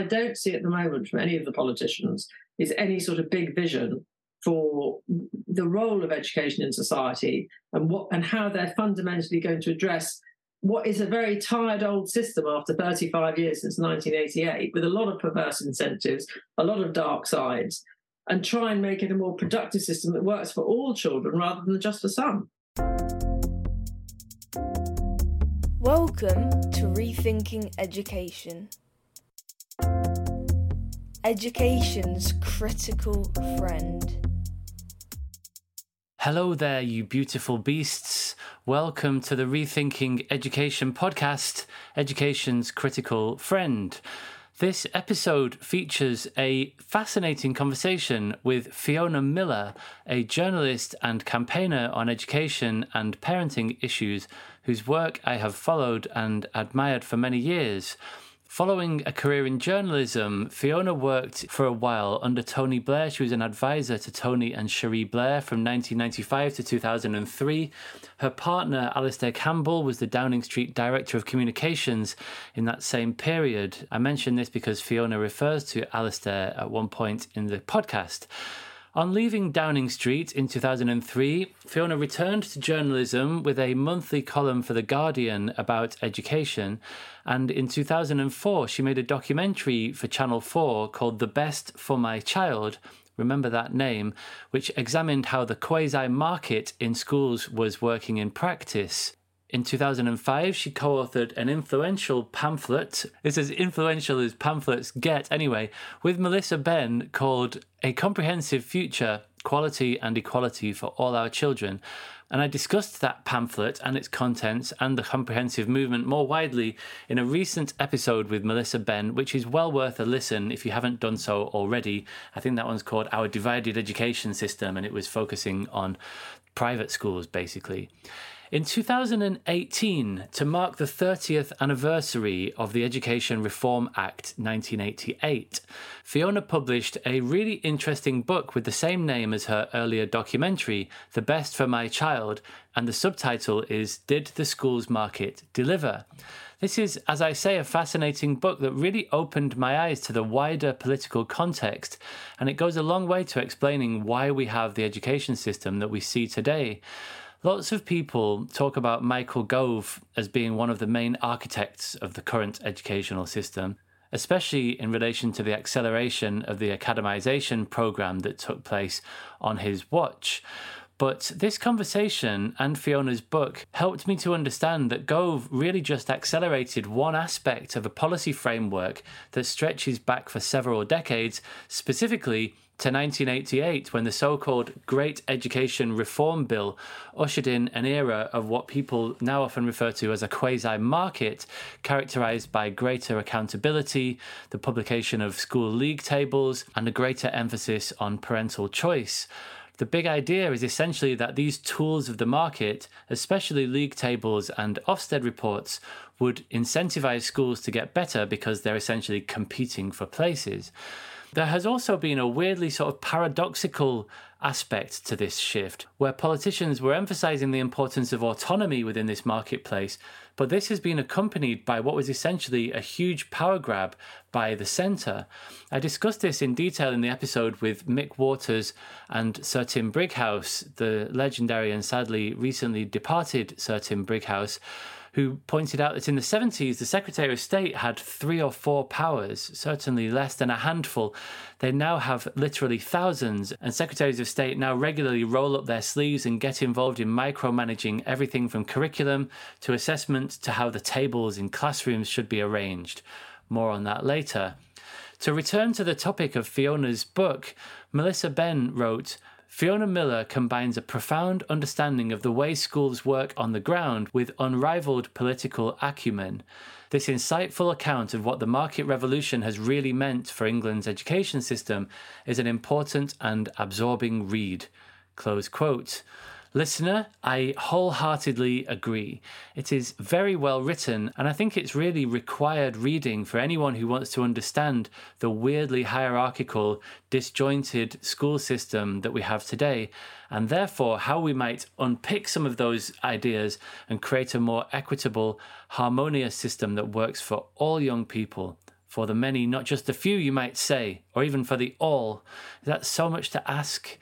I don't see at the moment from any of the politicians is any sort of big vision for the role of education in society and what and how they're fundamentally going to address what is a very tired old system after 35 years since 1988 with a lot of perverse incentives a lot of dark sides and try and make it a more productive system that works for all children rather than just for some. Welcome to rethinking education education's critical friend Hello there, you beautiful beasts. Welcome to the Rethinking Education podcast, Education's Critical Friend. This episode features a fascinating conversation with Fiona Millar, a journalist and campaigner on education and parenting issues, whose work I have followed and admired for many years. Following a career in journalism, Fiona worked for a while under Tony Blair. She was an advisor to Tony and Cherie Blair from 1995 to 2003. Her partner, Alastair Campbell, was the Downing Street Director of Communications in that same period. I mention this because Fiona refers to Alastair at one point in the podcast. On leaving Downing Street in 2003, Fiona returned to journalism with a monthly column for The Guardian about education. And in 2004, she made a documentary for Channel 4 called The Best for My Child. Remember that name, which examined how the quasi market in schools was working in practice. In 2005, she co authored an influential pamphlet. It's as influential as pamphlets get, anyway, with Melissa Benn called A Comprehensive Future Quality and Equality for All Our Children. And I discussed that pamphlet and its contents and the comprehensive movement more widely in a recent episode with Melissa Benn, which is well worth a listen if you haven't done so already. I think that one's called Our Divided Education System, and it was focusing on private schools basically. In 2018, to mark the 30th anniversary of the Education Reform Act 1988, Fiona published a really interesting book with the same name as her earlier documentary, The Best for My Child, and the subtitle is Did the Schools Market Deliver? This is, as I say, a fascinating book that really opened my eyes to the wider political context, and it goes a long way to explaining why we have the education system that we see today. Lots of people talk about Michael Gove as being one of the main architects of the current educational system, especially in relation to the acceleration of the academization program that took place on his watch. But this conversation and Fiona's book helped me to understand that Gove really just accelerated one aspect of a policy framework that stretches back for several decades, specifically to 1988 when the so called Great Education Reform Bill ushered in an era of what people now often refer to as a quasi market, characterized by greater accountability, the publication of school league tables, and a greater emphasis on parental choice. The big idea is essentially that these tools of the market, especially league tables and Ofsted reports, would incentivize schools to get better because they're essentially competing for places. There has also been a weirdly sort of paradoxical aspect to this shift, where politicians were emphasizing the importance of autonomy within this marketplace, but this has been accompanied by what was essentially a huge power grab by the centre. I discussed this in detail in the episode with Mick Waters and Sir Tim Brighouse, the legendary and sadly recently departed Sir Tim Brighouse who pointed out that in the 70s, the Secretary of State had three or four powers, certainly less than a handful. They now have literally thousands, and Secretaries of State now regularly roll up their sleeves and get involved in micromanaging everything from curriculum to assessment to how the tables in classrooms should be arranged. More on that later. To return to the topic of Fiona's book, Melissa Benn wrote, Fiona Millar combines a profound understanding of the way schools work on the ground with unrivaled political acumen. This insightful account of what the market revolution has really meant for England's education system is an important and absorbing read. Close quote. Listener, I wholeheartedly agree. It is very well written, and I think it's really required reading for anyone who wants to understand the weirdly hierarchical, disjointed school system that we have today, and therefore how we might unpick some of those ideas and create a more equitable, harmonious system that works for all young people for the many, not just the few, you might say, or even for the all. That's so much to ask.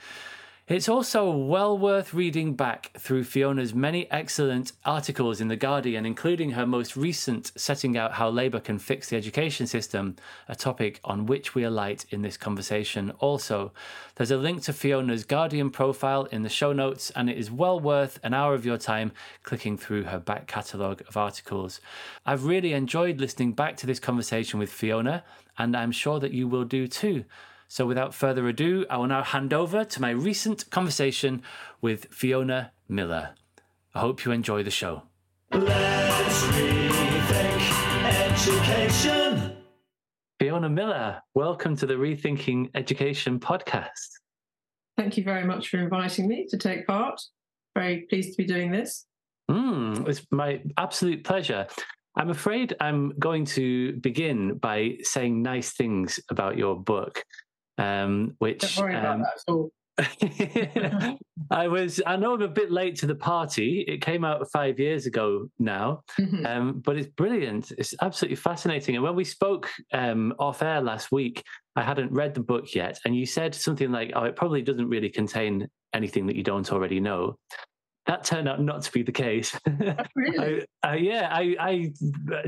It's also well worth reading back through Fiona's many excellent articles in The Guardian, including her most recent setting out how Labour can fix the education system, a topic on which we alight in this conversation. Also, there's a link to Fiona's Guardian profile in the show notes, and it is well worth an hour of your time clicking through her back catalogue of articles. I've really enjoyed listening back to this conversation with Fiona, and I'm sure that you will do too. So, without further ado, I will now hand over to my recent conversation with Fiona Millar. I hope you enjoy the show. Let's rethink education. Fiona Millar, welcome to the Rethinking Education podcast. Thank you very much for inviting me to take part. Very pleased to be doing this. Mm, it's my absolute pleasure. I'm afraid I'm going to begin by saying nice things about your book um, which Don't worry about um, that at. I was, I know I'm a bit late to the party. It came out five years ago now, mm-hmm. um, but it's brilliant. It's absolutely fascinating. And when we spoke um, off air last week, I hadn't read the book yet. And you said something like, oh, it probably doesn't really contain anything that you don't already know that turned out not to be the case. Oh, really? I, uh, yeah, I, I,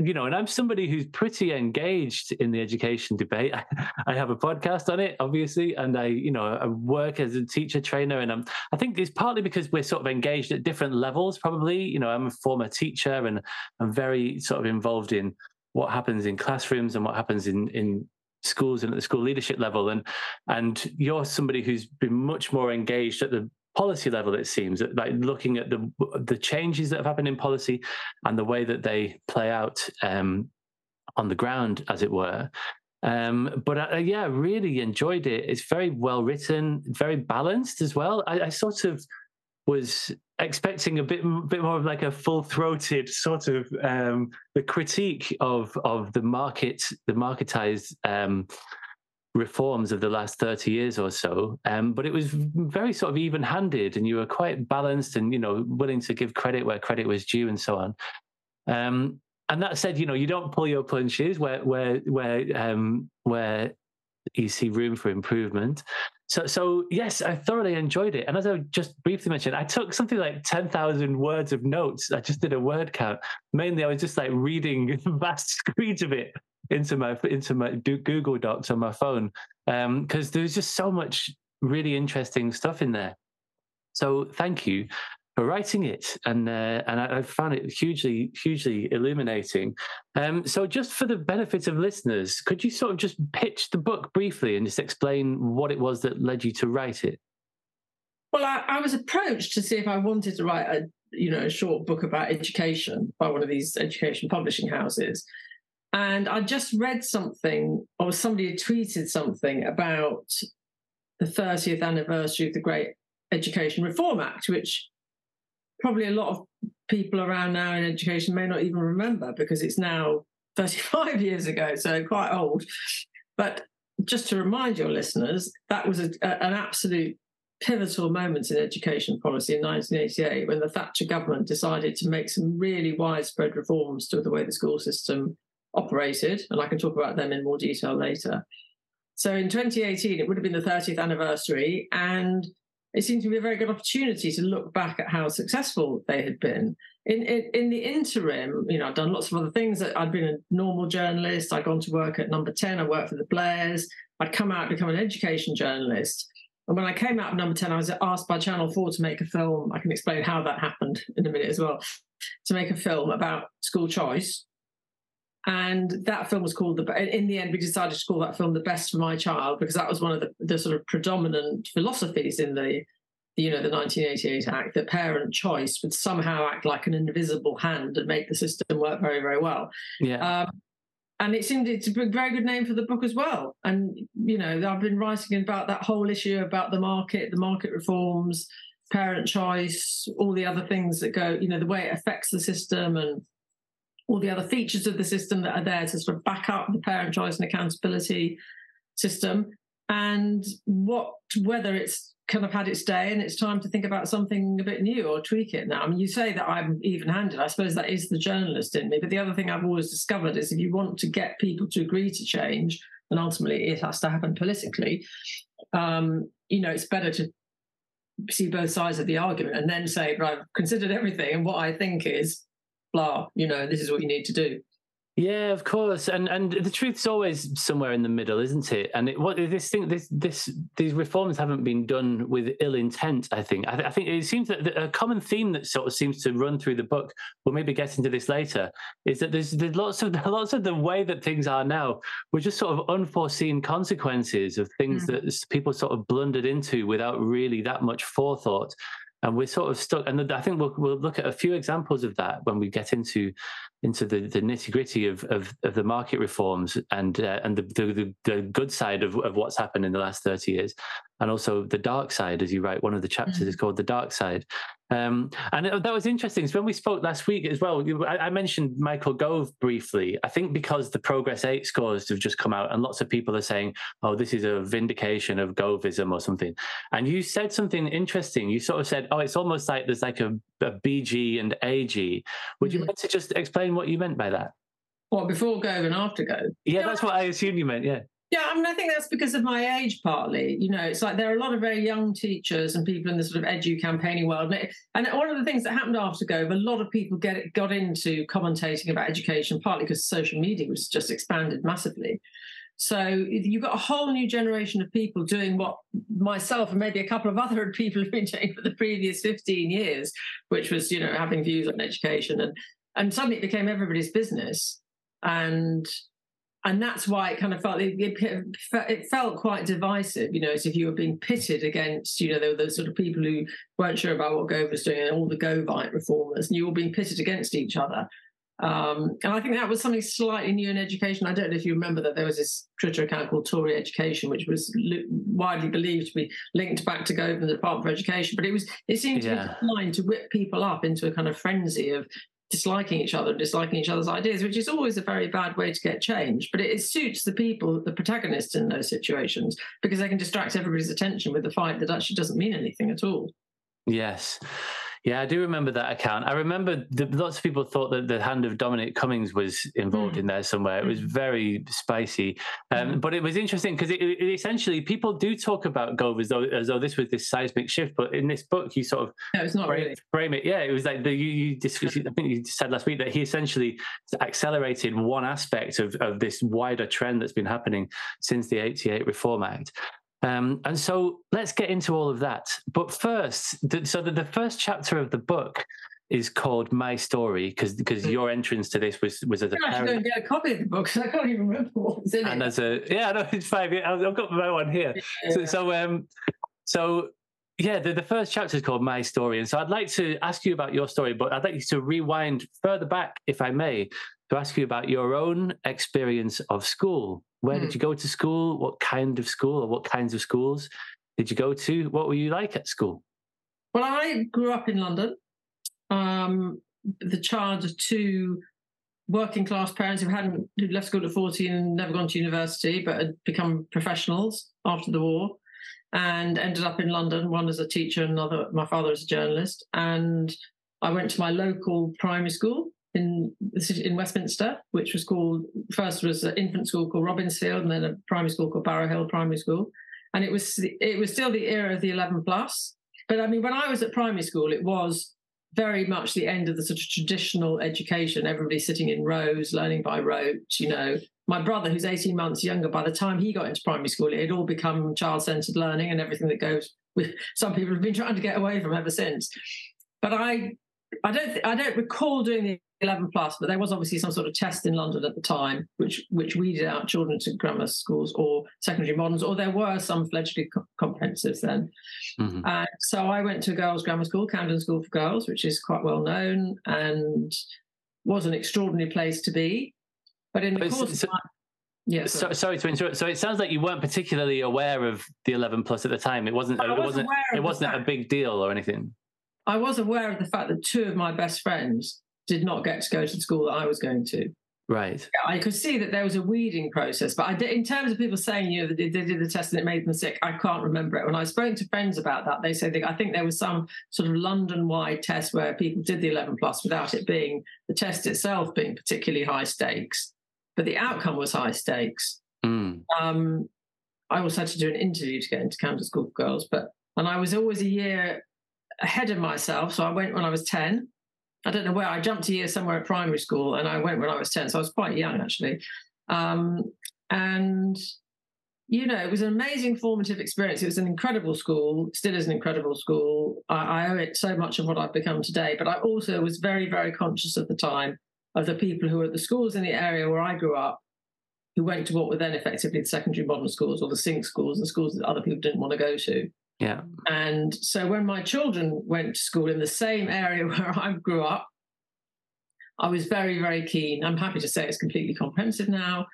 you know, and I'm somebody who's pretty engaged in the education debate. I, I, have a podcast on it, obviously, and I, you know, I work as a teacher trainer, and I'm, I think it's partly because we're sort of engaged at different levels. Probably, you know, I'm a former teacher, and I'm very sort of involved in what happens in classrooms and what happens in in schools and at the school leadership level and and you're somebody who's been much more engaged at the policy level, it seems, like looking at the the changes that have happened in policy and the way that they play out um, on the ground, as it were. Um, but I, yeah, really enjoyed it. It's very well written, very balanced as well. I, I sort of was expecting a bit bit more of like a full throated sort of um, the critique of of the market, the marketized um, reforms of the last 30 years or so um, but it was very sort of even handed and you were quite balanced and you know willing to give credit where credit was due and so on. Um, and that said you know you don't pull your punches where where where um, where you see room for improvement. So so yes i thoroughly enjoyed it. And as i just briefly mentioned i took something like 10,000 words of notes. I just did a word count. Mainly i was just like reading vast screens of it into my into my Google Docs on my phone because um, there's just so much really interesting stuff in there. So thank you for writing it, and uh, and I, I, found it hugely hugely illuminating. Um, so just for the benefit of listeners, could you sort of just pitch the book briefly and just explain what it was that led you to write it? Well, I, I was approached to see if I wanted to write a you know a short book about education by one of these education publishing houses and I just read something, or somebody had tweeted something about the 30th anniversary of the Great Education Reform Act, which probably a lot of people around now in education may not even remember because it's now 35 years ago, so quite old. But just to remind your listeners, that was a, a, an absolute pivotal moment in education policy in 1988 when the Thatcher government decided to make some really widespread reforms to the way the school system operated, and I can talk about them in more detail later. So in 2018, it would have been the 30th anniversary, and it seemed to be a very good opportunity to look back at how successful they had been. In, in, in the interim, you know, I've done lots of other things. I'd been a normal journalist. I'd gone to work at Number 10. I worked for the Blairs. I'd come out become an education journalist. And when I came out of Number 10, I was asked by Channel 4 to make a film. I can explain how that happened in a minute as well. To make a film about school choice, and that film was called the in the end we decided to call that film the best for my child because that was one of the, the sort of predominant philosophies in the you know the 1988 act that parent choice would somehow act like an invisible hand and make the system work very very well. Yeah. Um, and it seemed it's a very good name for the book as well. And you know i've been writing about that whole issue about the market the market reforms parent choice all the other things that go you know the way it affects the system and all the other features of the system that are there to sort of back up the parent choice and accountability system and what whether it's kind of had its day and it's time to think about something a bit new or tweak it now. I mean, you say that I'm even handed. I suppose that is the journalist in me. But the other thing I've always discovered is if you want to get people to agree to change, and ultimately it has to happen politically, um, you know, it's better to see both sides of the argument and then say, right, I've considered everything and what I think is blah, you know, this is what you need to do. Yeah, of course, and and the truth's always somewhere in the middle, isn't it? And it, what this thing, this this these reforms haven't been done with ill intent. I think. I, th- I think it seems that a common theme that sort of seems to run through the book. We'll maybe get into this later. Is that there's there's lots of lots of the way that things are now were just sort of unforeseen consequences of things mm. that people sort of blundered into without really that much forethought and we're sort of stuck. And I think we'll, we'll look at a few examples of that when we get into into the, the nitty gritty of, of, of the market reforms and uh, and the, the, the good side of, of what's happened in the last thirty years, and also the dark side, as you write. One of the chapters mm-hmm. is called the dark side, um, and it, that was interesting. So when we spoke last week as well, I, I, mentioned Michael Gove briefly. I think because the Progress 8 scores have just come out and lots of people are saying, oh, this is a vindication of Govism or something. And you said something interesting. You sort of said, oh, it's almost like there's like a, a BG and AG. Would you mm-hmm. like to just explain what you meant by that? What, before Gove and after Gove? Yeah, that's what I assumed you meant, yeah. Yeah, I mean, I think that's because of my age, partly. You know, it's like there are a lot of very young teachers and people in the sort of edu campaigning world. And one of the things that happened after Gove, a lot of people get got into commentating about education, partly because social media was just expanded massively. So you've got a whole new generation of people doing what myself and maybe a couple of other people have been doing for the previous 15 years, which was, you know, having views on education. And and suddenly it became everybody's business. And and that's why it kind of felt it, felt quite divisive, you know, as if you were being pitted against, you know, there were those sort of people who weren't sure about what Gove was doing and all the Govite reformers, and you were being pitted against each other. Um, and I think that was something slightly new in education. I don't know if you remember that there was this Twitter account called Tory Education, which was widely believed to be linked back to Gove and the Department for Education. But it was it seemed to yeah. be designed to whip people up into a kind of frenzy of disliking each other and disliking each other's ideas, which is always a very bad way to get change. But it, it, suits the people, the protagonists in those situations, because they can distract everybody's attention with the fight that actually doesn't mean anything at all. Yes. Yeah, I do remember that account. I remember the, lots of people thought that the hand of Dominic Cummings was involved mm. in there somewhere. It was hmm. very spicy, um, mm. but it was interesting because it, it, essentially people do talk about Gove as though as though this was this seismic shift. But in this book, you sort of no, it's not frame, really. frame it. Yeah, it was like the, you, you discussed, I think you said last week that he essentially accelerated one aspect of, of this wider trend that's been happening since the '88 Reform Act. Um, and so let's get into all of that. But first, the, so the, the first chapter of the book is called My Story because because your entrance to this was was as a parent. I should get a copy of the book because I can't even remember what was in and it. And as a yeah, no, it's fine. I've got my one here. Yeah. So, so um, so yeah, the, the first chapter is called My Story, and so I'd like to ask you about your story, but I'd like you to rewind further back, if I may, to ask you about your own experience of school. Where mm. did hmm. you go to school? What kind of school or what kinds of schools did you go to? What were you like at school? Well, I grew up in London, um, the child of two working class parents who hadn't who left school at 14 and never gone to university, but had become professionals after the war and ended up in London, one as a teacher, another, my father as a journalist. And I went to my local primary school in the city in Westminster, which was called first was an infant school called Robinsfield, and then a primary school called Barrow Hill Primary School. And it was it was still the era of the 11 plus. But I mean, when I was at primary school, it was very much the end of the sort of traditional education. Everybody sitting in rows, learning by rote. You know, my brother, who's 18 months younger, by the time he got into primary school, it had all become child-centered learning and everything that goes with. Some people have been trying to get away from ever since. But I, I don't, th- I don't recall doing the 11 plus, but there was obviously some sort of test in London at the time, which which weeded out children to grammar schools or secondary moderns, or there were some fledgling comprehensives then. Mm-hmm. And so I went to a girls' grammar school, Camden School for Girls, which is quite well known and was an extraordinary place to be. But in the course, so, my, yeah. Sorry. So, sorry to interrupt. So it sounds like you weren't particularly aware of the 11 plus at the time. It wasn't. It wasn't. It wasn't a big deal or anything. I was aware of the fact that two of my best friends did not get to go to the school that I was going to. Right. I could see that there was a weeding process, but I did, in terms of people saying, you know, they, they did the test and it made them sick, I can't remember it. When I spoke to friends about that, they said, I think there was some sort of London wide test where people did the 11 plus without it being the test itself being particularly high stakes, but the outcome was high stakes. Mm. Um, I also had to do an interview to get into Camden School for Girls, but and I was always a year ahead of myself. So I went when I was 10 I don't know where I jumped a year somewhere at primary school, and I went when I was ten, so I was quite young actually. Um, and you know, it was an amazing formative experience. It was an incredible school, still is an incredible school. I, I owe it so much of what I've become today. But I also was very, very conscious at the time of the people who were at the schools in the area where I grew up, who went to what were then effectively the secondary modern schools or the sink schools, the schools that other people didn't want to go to. Yeah. And so when my children went to school in the same area where I grew up, I was very, very keen. I'm happy to say it's completely comprehensive now.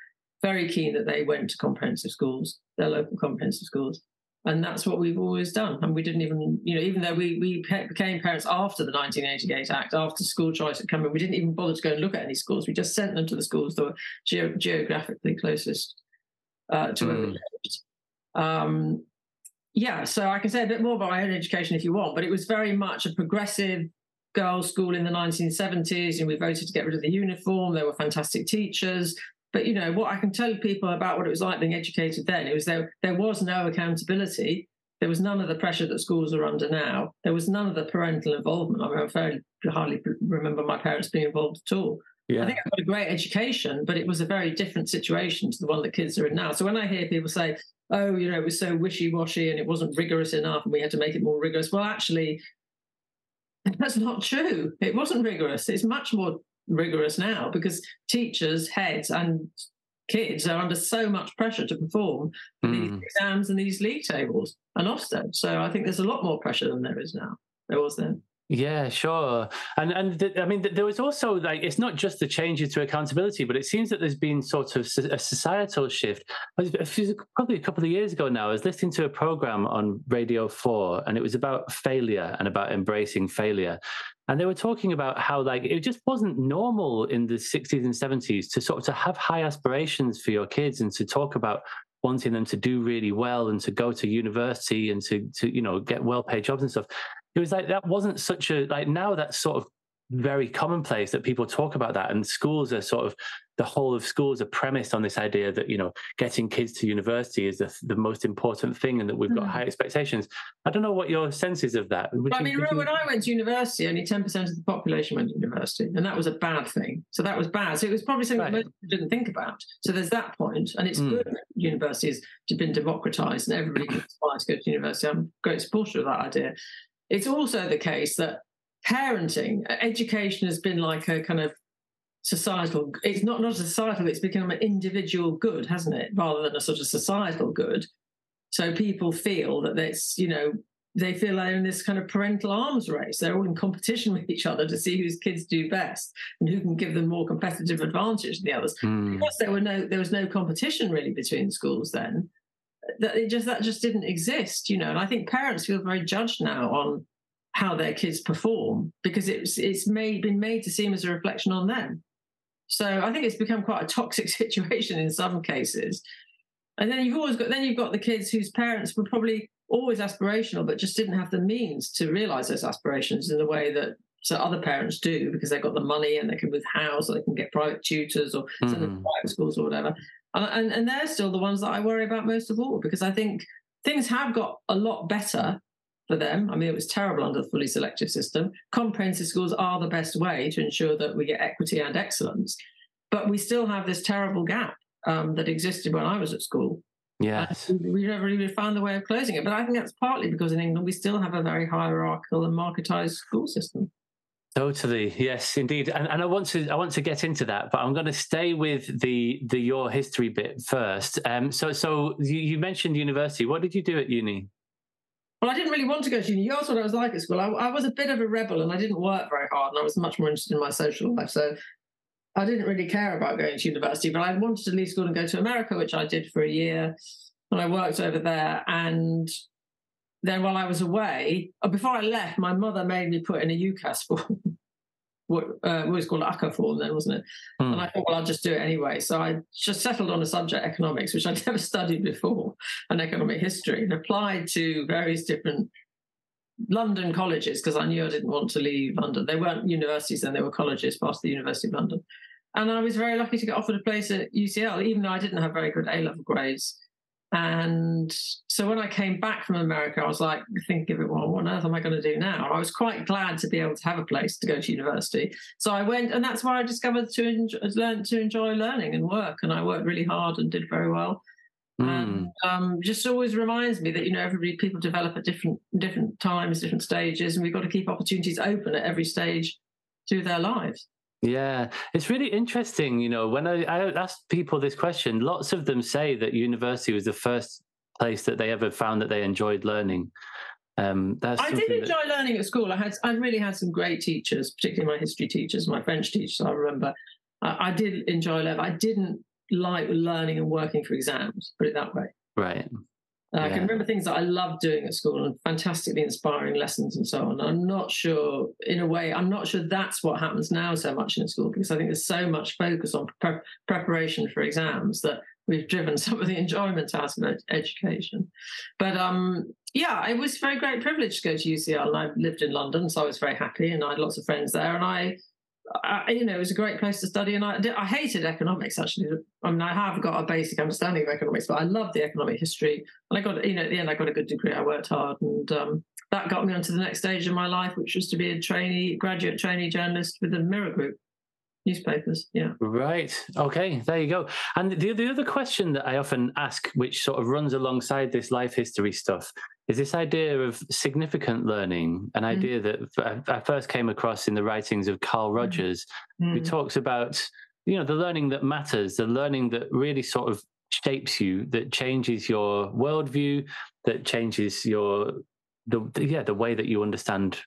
Very keen that they went to comprehensive schools, their local comprehensive schools. And that's what we've always done. And we didn't even, you know, even though we, we became parents after the 1988 Act, after school choice had come in, we didn't even bother to go and look at any schools. We just sent them to the schools that were ge- geographically closest uh, to where we lived. Um, yeah, so I can say a bit more about my own education if you want, but it was very much a progressive girls' school in the 1970s, and we voted to get rid of the uniform. There were fantastic teachers. But you know what I can tell people about what it was like being educated then. It was there. There was no accountability. There was none of the pressure that schools are under now. There was none of the parental involvement. I mean, I fairly hardly remember my parents being involved at all. Yeah. I think I got a great education, but it was a very different situation to the one that kids are in now. So when I hear people say, oh, you know, it was so wishy washy and it wasn't rigorous enough and we had to make it more rigorous. Well, actually, that's not true. It wasn't rigorous. It's much more rigorous now because teachers, heads, and kids are under so much pressure to perform mm. these hmm. exams and these league tables and Ofsted. So I think there's a lot more pressure than there is now. There was then. Yeah, sure. And and I mean, there was also like it's not just the changes to accountability, but it seems that there's been sort of a societal shift. Probably a couple of years ago now, I was listening to a program on Radio Four, and it was about failure and about embracing failure. And they were talking about how like it just wasn't normal in the 60s and 70s to sort of to have high aspirations for your kids and to talk about wanting them to do really well and to go to university and to to you know get well paid jobs and stuff it was like that wasn't such a like now that's sort of very commonplace that people talk about that and schools are sort of the whole of schools are premised on this idea that you know getting kids to university is the, the most important thing and that we've got mm. high expectations. I don't know what your sense is of that. I mean remember when i went to university only 10% of the population went to university and that was a bad thing. So that was bad. So it was probably something right. most people didn't think about. So there's that point and it's mm. good that universities have been democratized and everybody can aspire to go to university. I'm a great supporter of that idea it's also the case that parenting, education has been like a kind of societal, it's not, not a societal, it's become an individual good, hasn't it? Rather than a sort of societal good. So people feel that it's, you know, they feel they're in this kind of parental arms race. They're all in competition with each other to see whose kids do best and who can give them more competitive advantage than the others. Mm. Because there were no, there was no competition really between schools then that it just that just didn't exist, you know. And I think parents feel very judged now on how their kids perform because it's it's made been made to seem as a reflection on them. So I think it's become quite a toxic situation in some cases. And then you've always got then you've got the kids whose parents were probably always aspirational, but just didn't have the means to realize those aspirations in the way that so other parents do because they've got the money and they can move house or they can get private tutors or send mm-hmm. them to private schools or whatever. And, and they're still the ones that I worry about most of all because I think things have got a lot better for them. I mean, it was terrible under the fully selective system. Comprehensive schools are the best way to ensure that we get equity and excellence. But we still have this terrible gap um, that existed when I was at school. Yes. And we never really found the way of closing it. But I think that's partly because in England we still have a very hierarchical and marketized school system. Totally, yes, indeed, and and I want to I want to get into that, but I'm going to stay with the the your history bit first. Um, so so you, you mentioned university. What did you do at uni? Well, I didn't really want to go to uni. You asked what I was like at school. I, I, was a bit of a rebel and I didn't work very hard and I was much more interested in my social life. So I didn't really care about going to university, but I wanted to leave school and go to America, which I did for a year. And I worked over there. And then while I was away, uh, before I left, my mother made me put in a UCAS form. what uh, what was called UCCA form then, wasn't it? Hmm. And I thought, well, I'll just do it anyway. So I just settled on a subject, economics, which I'd never studied before, and economic history, and applied to various different London colleges because I knew I didn't want to leave London. They weren't universities then; they were colleges, past the University of London. And I was very lucky to get offered a place at UCL, even though I didn't have very good A level grades. And so when I came back from America, I was like thinking, of it, well, what on earth am I going to do now? I was quite glad to be able to have a place to go to university. So I went, and that's where I discovered to enjoy, learn to enjoy learning and work. And I worked really hard and did very well. Mm. And um, just always reminds me that you know everybody people develop at different different times, different stages, and we've got to keep opportunities open at every stage through their lives. Yeah, it's really interesting. You know, when I, I ask people this question, lots of them say that university was the first place that they ever found that they enjoyed learning. Um, that's I did enjoy learning at school. I had I really had some great teachers, particularly my history teachers, my French teachers. I remember I, I did enjoy learning. I didn't like learning and working for exams. Put it that way. That, right. Uh, I can remember things that I loved doing at school and fantastically inspiring lessons and so on. I'm not sure, in a way, I'm not sure that's what happens now so much in school because I think there's so much focus on pre- preparation for exams that we've driven some of the enjoyment out of ed- education. But um, yeah, it was a very great privilege to go to UCL, and I lived in London, so I was very happy, and I had lots of friends there, and I. I, you know, it was a great place to study, and I I hated economics. Actually, I mean, I have got a basic understanding of economics, but I love the economic history. And I got, you know, at the end, I got a good degree. I worked hard, and um, that got me onto the next stage of my life, which was to be a trainee, graduate trainee journalist with the Mirror Group newspapers. Yeah. Right. Okay. There you go. And the the other question that I often ask, which sort of runs alongside this life history stuff, is this idea of significant learning. An mm. idea that I- uh, I first came across in the writings of Carl mm. Rogers, who Mm. talks about you know the learning that matters, the learning that really sort of shapes you, that changes your worldview, that changes your the yeah the way that you understand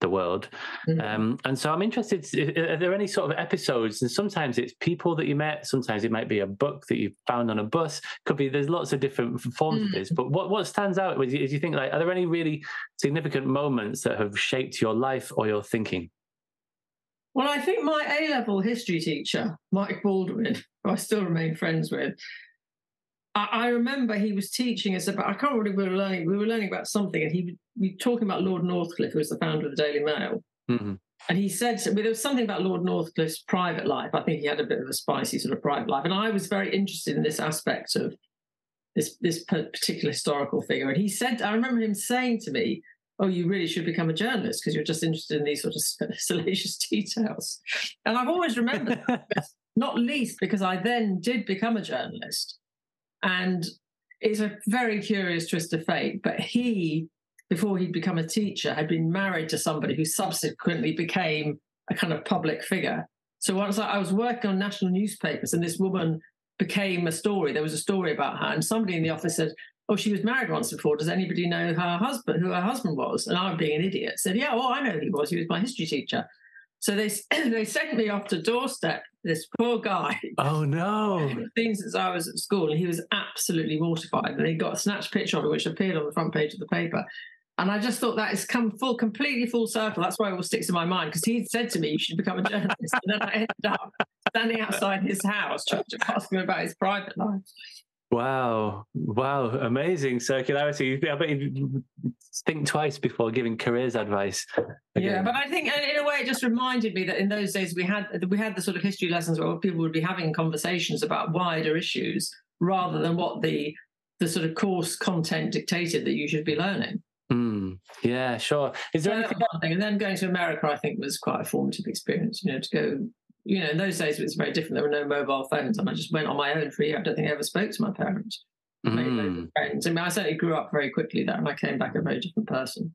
the world. Mm. Um, and so I'm interested, are there any sort of episodes? And sometimes it's people that you met, sometimes it might be a book that you found on a bus. Could be, there's lots of different forms of Mm. this. But what, what stands out is you think, like, are there any really significant moments that have shaped your life or your thinking? Well, I think my A level history teacher, Mike Baldwin, who I still remain friends with, I, I remember he was teaching us about, I can't remember what we were learning, we were learning about something, and he we were talking about Lord Northcliffe, who was the founder of the Daily Mail. Mhm. And he said well, there was something about Lord Northcliffe's private life. I think he had a bit of a spicy sort of private life. And I was very interested in this aspect of this, this particular historical figure. And he said, I remember him saying to me, Oh, you really should become a journalist because you're just interested in these sort of salacious details. And I've always remembered not least because I then did become a journalist. And it's a very curious twist of fate. But he, before he'd become a teacher, had been married to somebody who subsequently became a kind of public figure. So once I was working on national newspapers, and this woman became a story. There was a story about her, and somebody in the office said, "Oh, she was married once before. Does anybody know her husband? Who her husband was?" And I, being an idiot, said, "Yeah, well, I know who he was. He was my history teacher." So they they sent me off to doorstep this poor guy Oh, no. hadn't since I was at school, and he was absolutely mortified. And he got a snatched picture of it, which appeared on the front page of the paper. And I just thought that has come full, completely full circle. That's why it all sticks in my mind because he'd said to me, "You should become a journalist," and then I ended up standing outside his house trying to ask him about his private life. Wow. Wow. Amazing circularity. I bet you think twice before giving careers advice. Yeah, but I think uh, in a way it just reminded me that in those days we had we had the sort of history lessons where people would be having conversations about wider issues rather than what the the sort of course content dictated that you should be learning. Mm, yeah, sure. Is there that's anything? one thing. And then going to America, I think, was quite a formative experience. You know, to go. You know, in those days it was very different. There were no mobile phones, and I just went on my own for a year. I don't think I ever spoke to my parents. Mm, friends. I mean, I certainly grew up very quickly there, and I came back a very different person.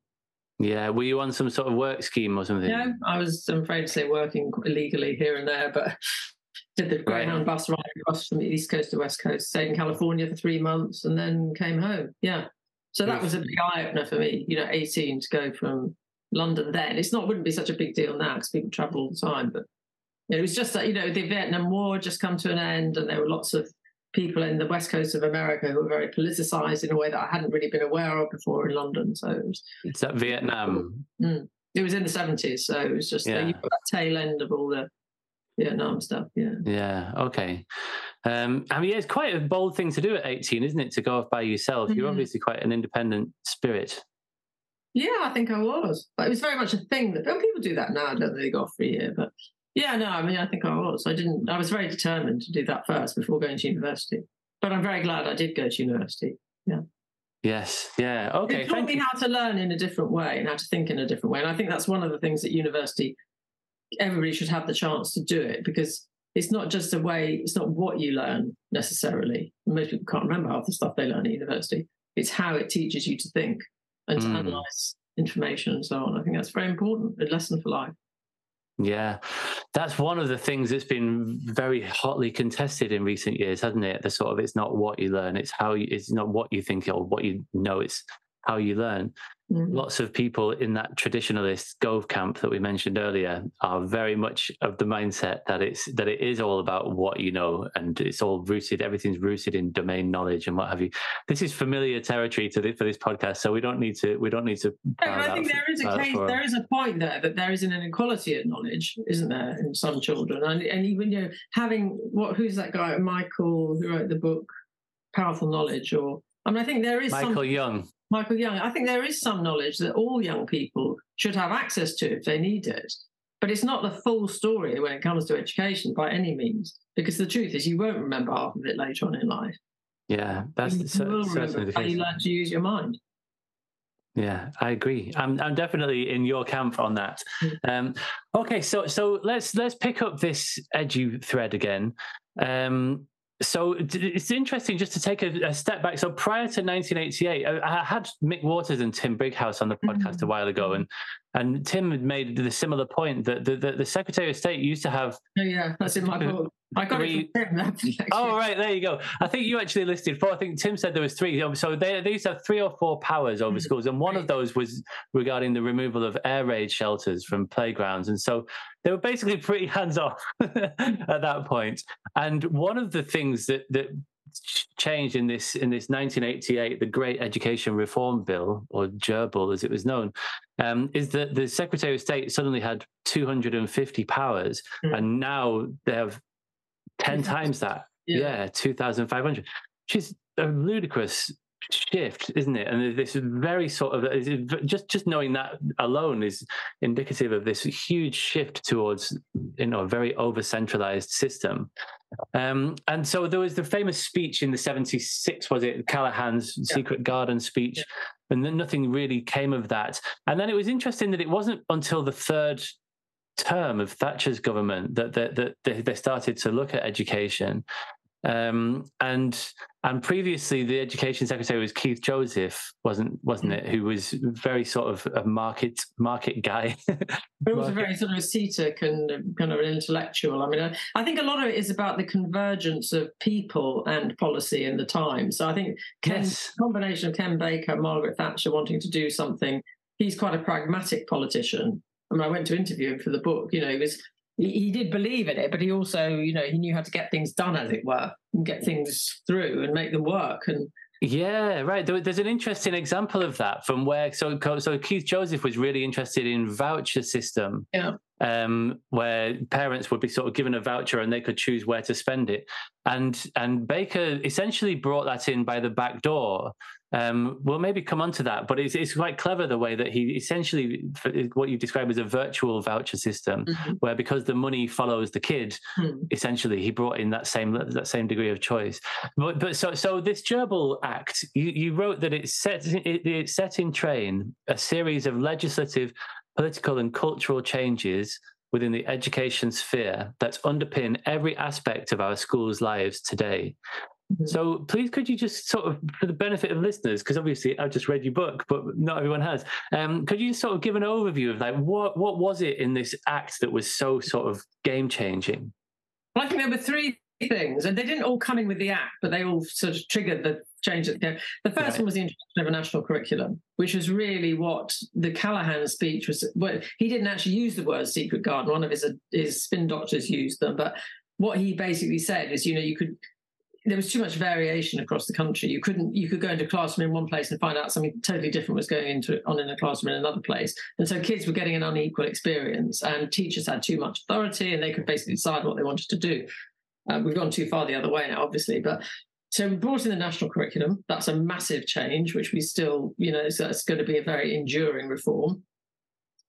yeah. Were you on some sort of work scheme or something? Know, I was, I'm afraid to say, working illegally here and there, but did the Greyhound bus ride across from the East Coast to West Coast, stayed in California for three months, and then came home. Yeah. So that was a big eye opener for me, you know, 18 to go from London then. It's not, wouldn't be such a big deal now because people travel all the time, but it was just that, you know, the Vietnam War had just come to an end, and there were lots of people in the west coast of America who were very politicized in a way that I hadn't really been aware of before in London. So it was It's that Vietnam. Mm. It was in the seventies, so it was just Yeah. the, you got that tail end of all the Vietnam stuff. Yeah. Yeah. Okay. Um, I mean, yeah, it's quite a bold thing to do at 18, isn't it? To go off by yourself. You're Mhm. obviously quite an independent spirit. Yeah, I think I was. But it was very much a thing that well, people do that now, don't they? They go off for a year. But yeah, no, I mean, I think I was. I didn't. I was very determined to do that first before going to university. But I'm very glad I did go to university. Yeah. Yes. Yeah. Okay. it taught Thank me you. how to learn in a different way and how to think in a different way. And I think that's one of the things at university. Everybody should have the chance to do it because it's not just a way. It's not what you learn necessarily. Most people can't remember half the stuff they learn at university. It's how it teaches you to think and to Mm. analyze information and so on. I think that's very important. A lesson for life. Yeah, that's one of the things that's been very hotly contested in recent years, hasn't it? The sort of it's not what you learn, it's how you, it's not what you think or what you know, it's how you learn. Mm. Lots of people in that traditionalist Gove camp that we mentioned earlier are very much of the mindset that it's that it is all about what you know and it's all rooted, everything's rooted in domain knowledge and what have you. This is familiar territory to the, for this podcast, so we don't need to we don't need to. No, I think there is a case, for- there is a point there that there is an inequality of knowledge, isn't there, in some children, and and even you know having what who's that guy Michael who wrote the book Powerful Knowledge, or I mean I think there is Michael some Young. Michael Young. I think there is some knowledge that all young people should have access to if they need it, but it's not the full story when it comes to education by any means, because the truth is you won't remember half of it later on in life. Yeah, that's you cer- will remember the how you learn to use your mind. Yeah, I agree. I'm I'm definitely in your camp on that. Um, okay, so so let's let's pick up this edu thread again. Um, so it's interesting just to take a, a step back. So prior to 1988, I, I had Mick Waters and Tim Brighouse on the podcast a Mhm. while ago, and and Tim had made the similar point that the, the, the Secretary of State used to have Oh yeah, that's in my book. I got Three- it from actually. Oh right, there you go. I think you actually listed four. I think Tim said there was three. Um, So they, they used to have three or four powers over Mm, schools, and one of those was regarding the removal of air raid shelters from playgrounds. And so they were basically pretty hands off at that point. And one of the things that that changed in this in this 1988, the Great Education Reform Bill, or gerbil as it was known, um, is that the Secretary of State suddenly had 250 powers, Mm. and now they have 10 times that. Yeah. Yeah, 2,500, which is a ludicrous shift, isn't it? And this is very sort of just just knowing that alone is indicative of this huge shift towards you know a very over centralized system. Um, and so there was the famous speech in the 76, was it Callaghan's Yeah. Secret Garden speech, Yeah. and then nothing really came of that. And then it was interesting that it wasn't until the third term of Thatcher's government that that, that they, they started to look at education. Um, and and previously the education secretary was Keith Joseph, wasn't wasn't it? Mm. Who was very sort of a market market guy. But was very sort of ascetic and kind of an intellectual. I mean, I, I think a lot of it is about the convergence of people and policy in the time. So I think Ken, Yes. combination of Ken Baker, Margaret Thatcher wanting to do something. He's quite a pragmatic politician. I mean, I went to interview him for the book. You know, he was he did believe in it, but he also, you know, he knew how to get things done, as it were, and get things through and make them work. And Yeah, right. There, there's an interesting example of that from where so so Keith Joseph was really interested in voucher system. Yeah. Um, where parents would be sort of given a voucher and they could choose where to spend it, and and Baker essentially brought that in by the back door. Um, we'll maybe come on to that, but it's it's quite clever the way that he essentially what you describe as a virtual voucher system, where because the money follows the kid, Hmm. essentially he brought in that same that same degree of choice. But but so so this gerbil act you, you wrote that it set it, it set in train a series of legislative political and cultural changes within the education sphere that underpin every aspect of our schools lives today Mhm. so please could you just sort of for the benefit of listeners because obviously i've just read your book but not everyone has um, could you just sort of give an overview of like what what was it in this act that was so sort of game changing Well, I think there were three things, and they didn't all come in with the act, but they all sort of triggered the change. That came. The first Right. one was the introduction of a national curriculum, which was really what the Callaghan speech was. Well, he didn't actually use the word secret garden. One of his his spin doctors used them, but what he basically said is, you know, you could there was too much variation across the country. You couldn't you could go into a classroom in one place and find out something totally different was going into on in a classroom in another place. And so kids were getting an unequal experience, and teachers had too much authority, and they could basically decide what they wanted to do. Uh, we've gone too far the other way now, obviously, but so we brought in the national curriculum. That's a massive change, which we still, you know, so that's going to be a very enduring reform.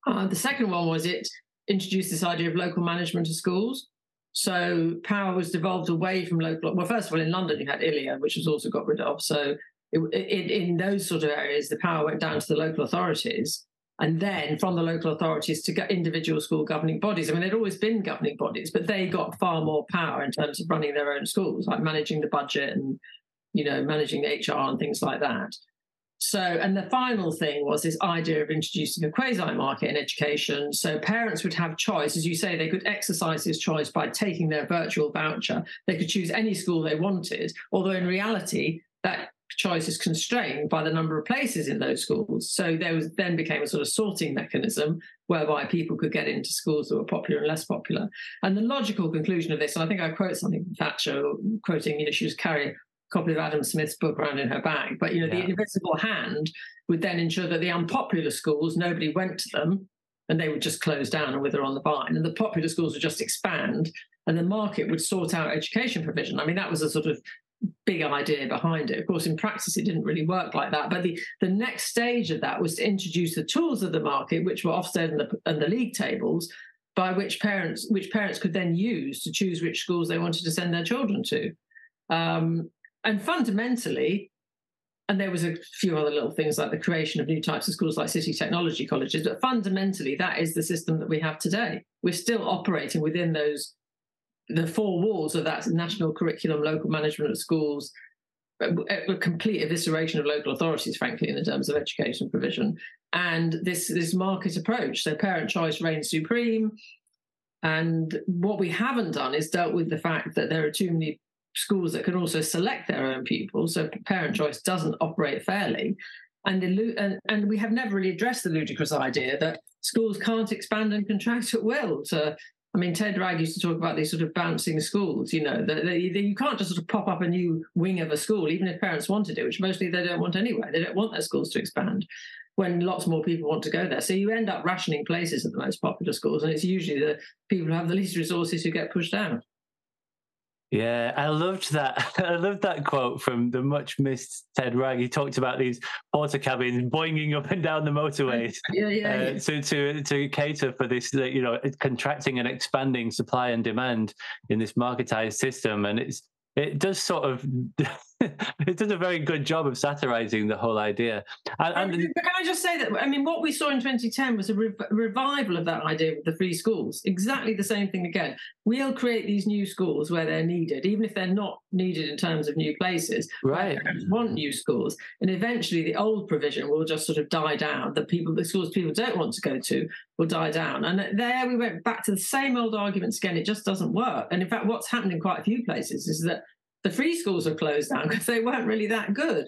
Uh, the second one was it introduced this idea of local management of schools. So power was devolved away from local. Well, first of all, in London you had ILEA, which was also got rid of. So it, it, in those sort of areas, the power went down to the local authorities, and then from the local authorities to individual school governing bodies. I mean, there'd always been governing bodies, but they got far more power in terms of running their own schools, like managing the budget and you know managing HR and things like that. So, and the final thing was this idea of introducing a quasi market in education. So, parents would have choice. As you say, they could exercise this choice by taking their virtual voucher. They could choose any school they wanted, although in reality, that choice is constrained by the number of places in those schools. So, there was then became a sort of sorting mechanism whereby people could get into schools that were popular and less popular. And the logical conclusion of this, and I think I quote something from Thatcher, quoting, you know, she was carrying copy of Adam Smith's book around in her bag. But you know, yeah. the invisible hand would then ensure that the unpopular schools, nobody went to them, and they would just close down and wither on the vine. And the popular schools would just expand, and the market would sort out education provision. I mean, that was a sort of big idea behind it. Of course, in practice, it didn't really work like that. But the, the next stage of that was to introduce the tools of the market, which were Ofsted and the, and the league tables, by which parents which parents could then use to choose which schools they wanted to send their children to. Um, and fundamentally, and there was a few other little things like the creation of new types of schools like city technology colleges, but fundamentally, that is the system that we have today. We're still operating within those the four walls of that national curriculum, local management of schools, a, complete evisceration of local authorities, frankly, in the terms of education provision, and this this market approach. So parent choice reigns supreme. And what we haven't done is dealt with the fact that there are too many schools that can also select their own pupils, so parent choice doesn't operate fairly. And, and, and we have never really addressed the ludicrous idea that schools can't expand and contract at will. To, I mean, Ted Wragg used to talk about these sort of bouncing schools, you know, that, that you can't just sort of pop up a new wing of a school, even if parents want wanted it, which mostly they don't want anyway. They don't want their schools to expand when lots more people want to go there. So you end up rationing places at the most popular schools, and it's usually the people who have the least resources who get pushed out. Yeah, I loved that. I loved that quote from the much missed Ted Wragg. He talked about these Portakabins boinging up and down the motorways yeah, yeah, uh, yeah. to to to cater for this, you know, contracting and expanding supply and demand in this marketized system. And it's it does sort of it does a very good job of satirizing the whole idea. And, and, can I just say that I mean what we saw in 2010 was a re- revival of that idea of the free schools. Exactly the same thing again. We'll create these new schools where they're needed, even if they're not needed in terms of new places. Right. Want new schools, and eventually the old provision will just sort of die down. The people, the schools people don't want to go to, will die down. And there we went back to the same old arguments again. It just doesn't work. And in fact, what's happened in quite a few places is that the free schools are closed down because they weren't really that good.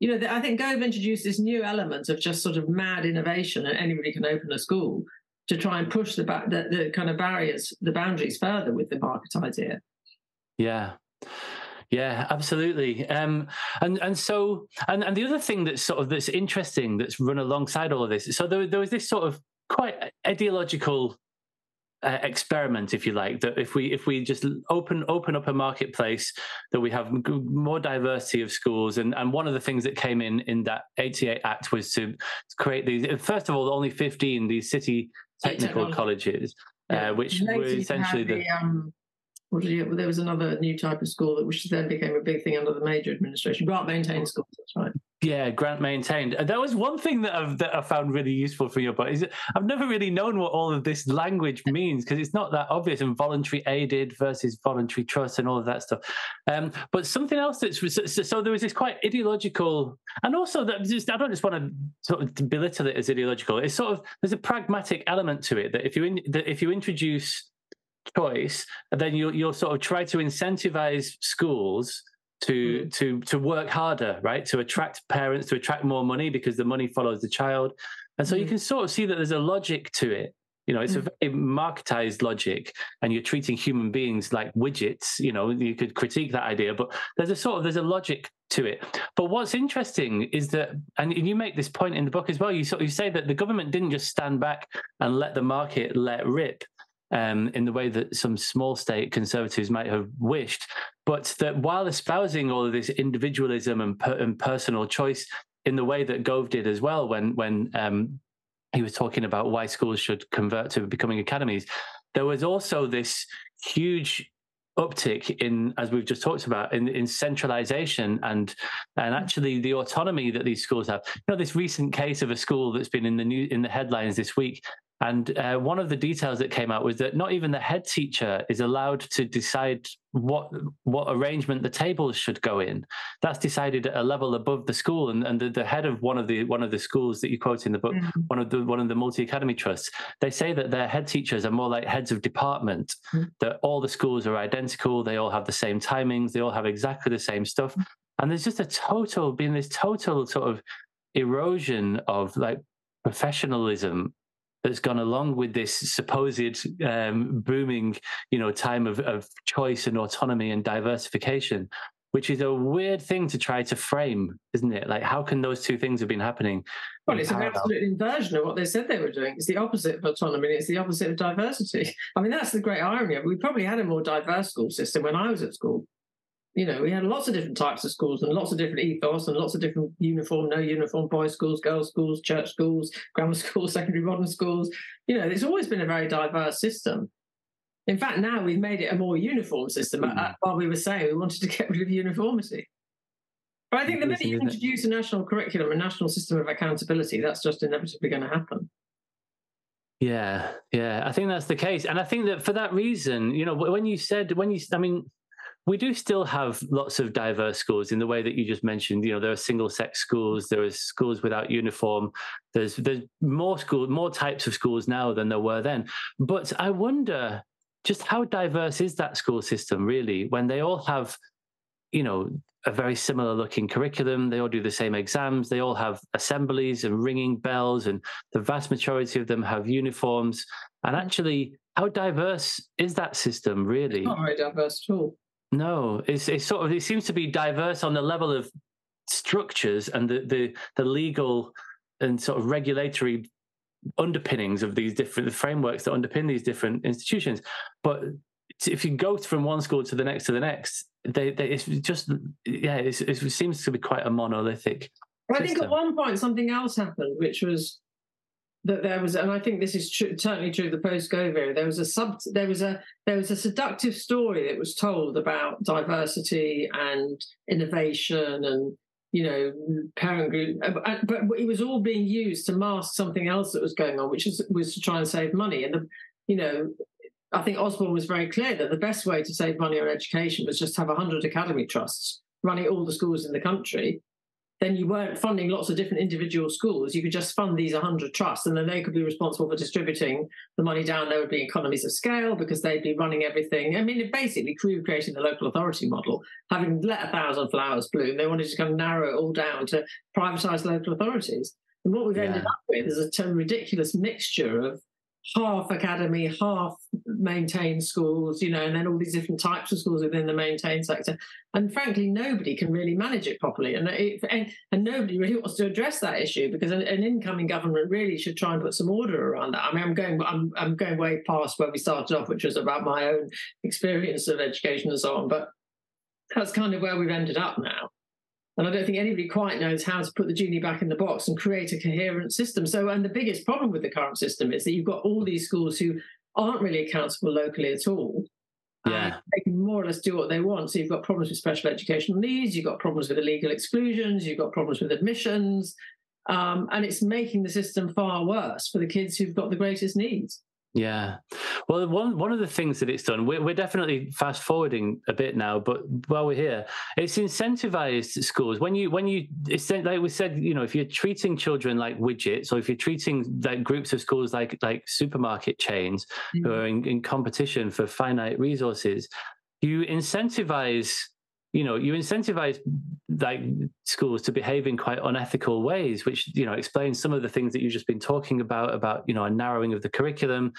You know, I think Gove introduced this new element of just sort of mad innovation, and anybody can open a school to try and push the, the, the kind of barriers, the boundaries further with the market idea. Yeah. Yeah, absolutely. Um, and and so and and the other thing that's sort of that's interesting that's run alongside all of this. So there, there was this sort of quite ideological uh, experiment, if you like, that if we if we just open open up a marketplace, that we have more diversity of schools, and and one of the things that came in in that 88 Act was to create these. First of all, only 15 these city technical colleges, yeah. uh, which were essentially the. the um, you, well, there was another new type of school that which then became a big thing under the major administration. Grant maintained schools. That's right. Yeah, grant maintained. And that was one thing that I've that I found really useful for your book. Is I've never really known what all of this language means because it's not that obvious. And voluntary aided versus voluntary trust and all of that stuff. Um, but something else that's so, so, there was this quite ideological, and also that just I don't just want to sort of belittle it as ideological. It's sort of there's a pragmatic element to it that if you in, that if you introduce choice, then you you'll sort of try to incentivize schools to mm. to to work harder, right? To attract parents, to attract more money because the money follows the child. And so mm. you can sort of see that there's a logic to it. You know, it's mm. a very marketized logic, and you're treating human beings like widgets. You know, you could critique that idea, but there's a sort of there's a logic to it. But what's interesting is that, and you make this point in the book as well. You sort of you say that the government didn't just stand back and let the market let rip. Um, in the way that some small state conservatives might have wished, but that while espousing all of this individualism and, per- and personal choice in the way that Gove did as well, when when um, he was talking about why schools should convert to becoming academies, there was also this huge uptick in, as we've just talked about, in, in centralization and and actually the autonomy that these schools have. You know, this recent case of a school that's been in the new in the headlines this week and uh, one of the details that came out was that not even the head teacher is allowed to decide what what arrangement the tables should go in. That's decided at a level above the school, and, and the, the head of one of the one of the schools that you quote in the book, mm-hmm. one of the one of the multi academy trusts, they say that their head teachers are more like heads of department. Mm-hmm. That all the schools are identical, they all have the same timings, they all have exactly the same stuff, mm-hmm. and there's just a total being this total sort of erosion of like professionalism that's gone along with this supposed um, booming, you know, time of, of choice and autonomy and diversification, which is a weird thing to try to frame, isn't it? Like, how can those two things have been happening? Well, it's parallel? an absolute inversion of what they said they were doing. It's the opposite of autonomy. It's the opposite of diversity. I mean, that's the great irony. We probably had a more diverse school system when I was at school you know, we had lots of different types of schools and lots of different ethos and lots of different uniform, no uniform, boys' schools, girls' schools, church schools, grammar schools, secondary modern schools. You know, it's always been a very diverse system. In fact, now we've made it a more uniform system. Mm. While we were saying we wanted to get rid of uniformity. But I think the minute you introduce a national curriculum, a national system of accountability, that's just inevitably going to happen. Yeah, yeah, I think that's the case, and I think that for that reason, you know, when you said when you, I mean, we do still have lots of diverse schools in the way that you just mentioned. You know, there are single sex schools, there are schools without uniform. There's there's more school, more types of schools now than there were then. But I wonder just how diverse is that school system really when they all have, you know, a very similar looking curriculum. They all do the same exams. They all have assemblies and ringing bells, and the vast majority of them have uniforms. And actually, how diverse is that system really? It's not very diverse at all. No, it's it's sort of it seems to be diverse on the level of structures and the the, the legal and sort of regulatory underpinnings of these different the frameworks that underpin these different institutions. But if you go from one school to the next to the next, they, they it's just yeah, it's, it seems to be quite a monolithic. I think at one point something else happened, which was that there was, and I think this is true, certainly true of the post-Gove era. There was a sub, there was a there was a seductive story that was told about diversity and innovation and you know parent group, uh, but it was all being used to mask something else that was going on, which was was to try and save money. And the you know I think Osborne was very clear that the best way to save money on education was just have 100 academy trusts running all the schools in the country then you weren't funding lots of different individual schools. You could just fund these 100 trusts, and then they could be responsible for distributing the money down. There would be economies of scale because they'd be running everything. I mean, it basically, creating the local authority model, having let a thousand flowers bloom, they wanted to kind of narrow it all down to privatize local authorities. And what we've yeah. ended up with is a ridiculous mixture of half academy, half maintained schools, you know, and then all these different types of schools within the maintained sector. And frankly, nobody can really manage it properly. And, it, and, and, nobody really wants to address that issue because an, an, incoming government really should try and put some order around that. I mean, I'm going, I'm, I'm going way past where we started off, which was about my own experience of education and so on. But that's kind of where we've ended up now. And I don't think anybody quite knows how to put the genie back in the box and create a coherent system. So, and the biggest problem with the current system is that you've got all these schools who aren't really accountable locally at all. Yeah. they can more or less do what they want. So you've got problems with special educational needs, you've got problems with illegal exclusions, you've got problems with admissions, um, and it's making the system far worse for the kids who've got the greatest needs. Yeah. Well, one one of the things that it's done, we're, we're definitely fast forwarding a bit now, but while we're here, it's incentivized schools. When you when you it's like we said, you know, if you're treating children like widgets, or if you're treating like groups of schools like like supermarket chains mm-hmm. who are in, in competition for finite resources, you incentivize you know you incentivize like schools to behave in quite unethical ways which you know explains some of the things that you've just been talking about about you know a narrowing of the curriculum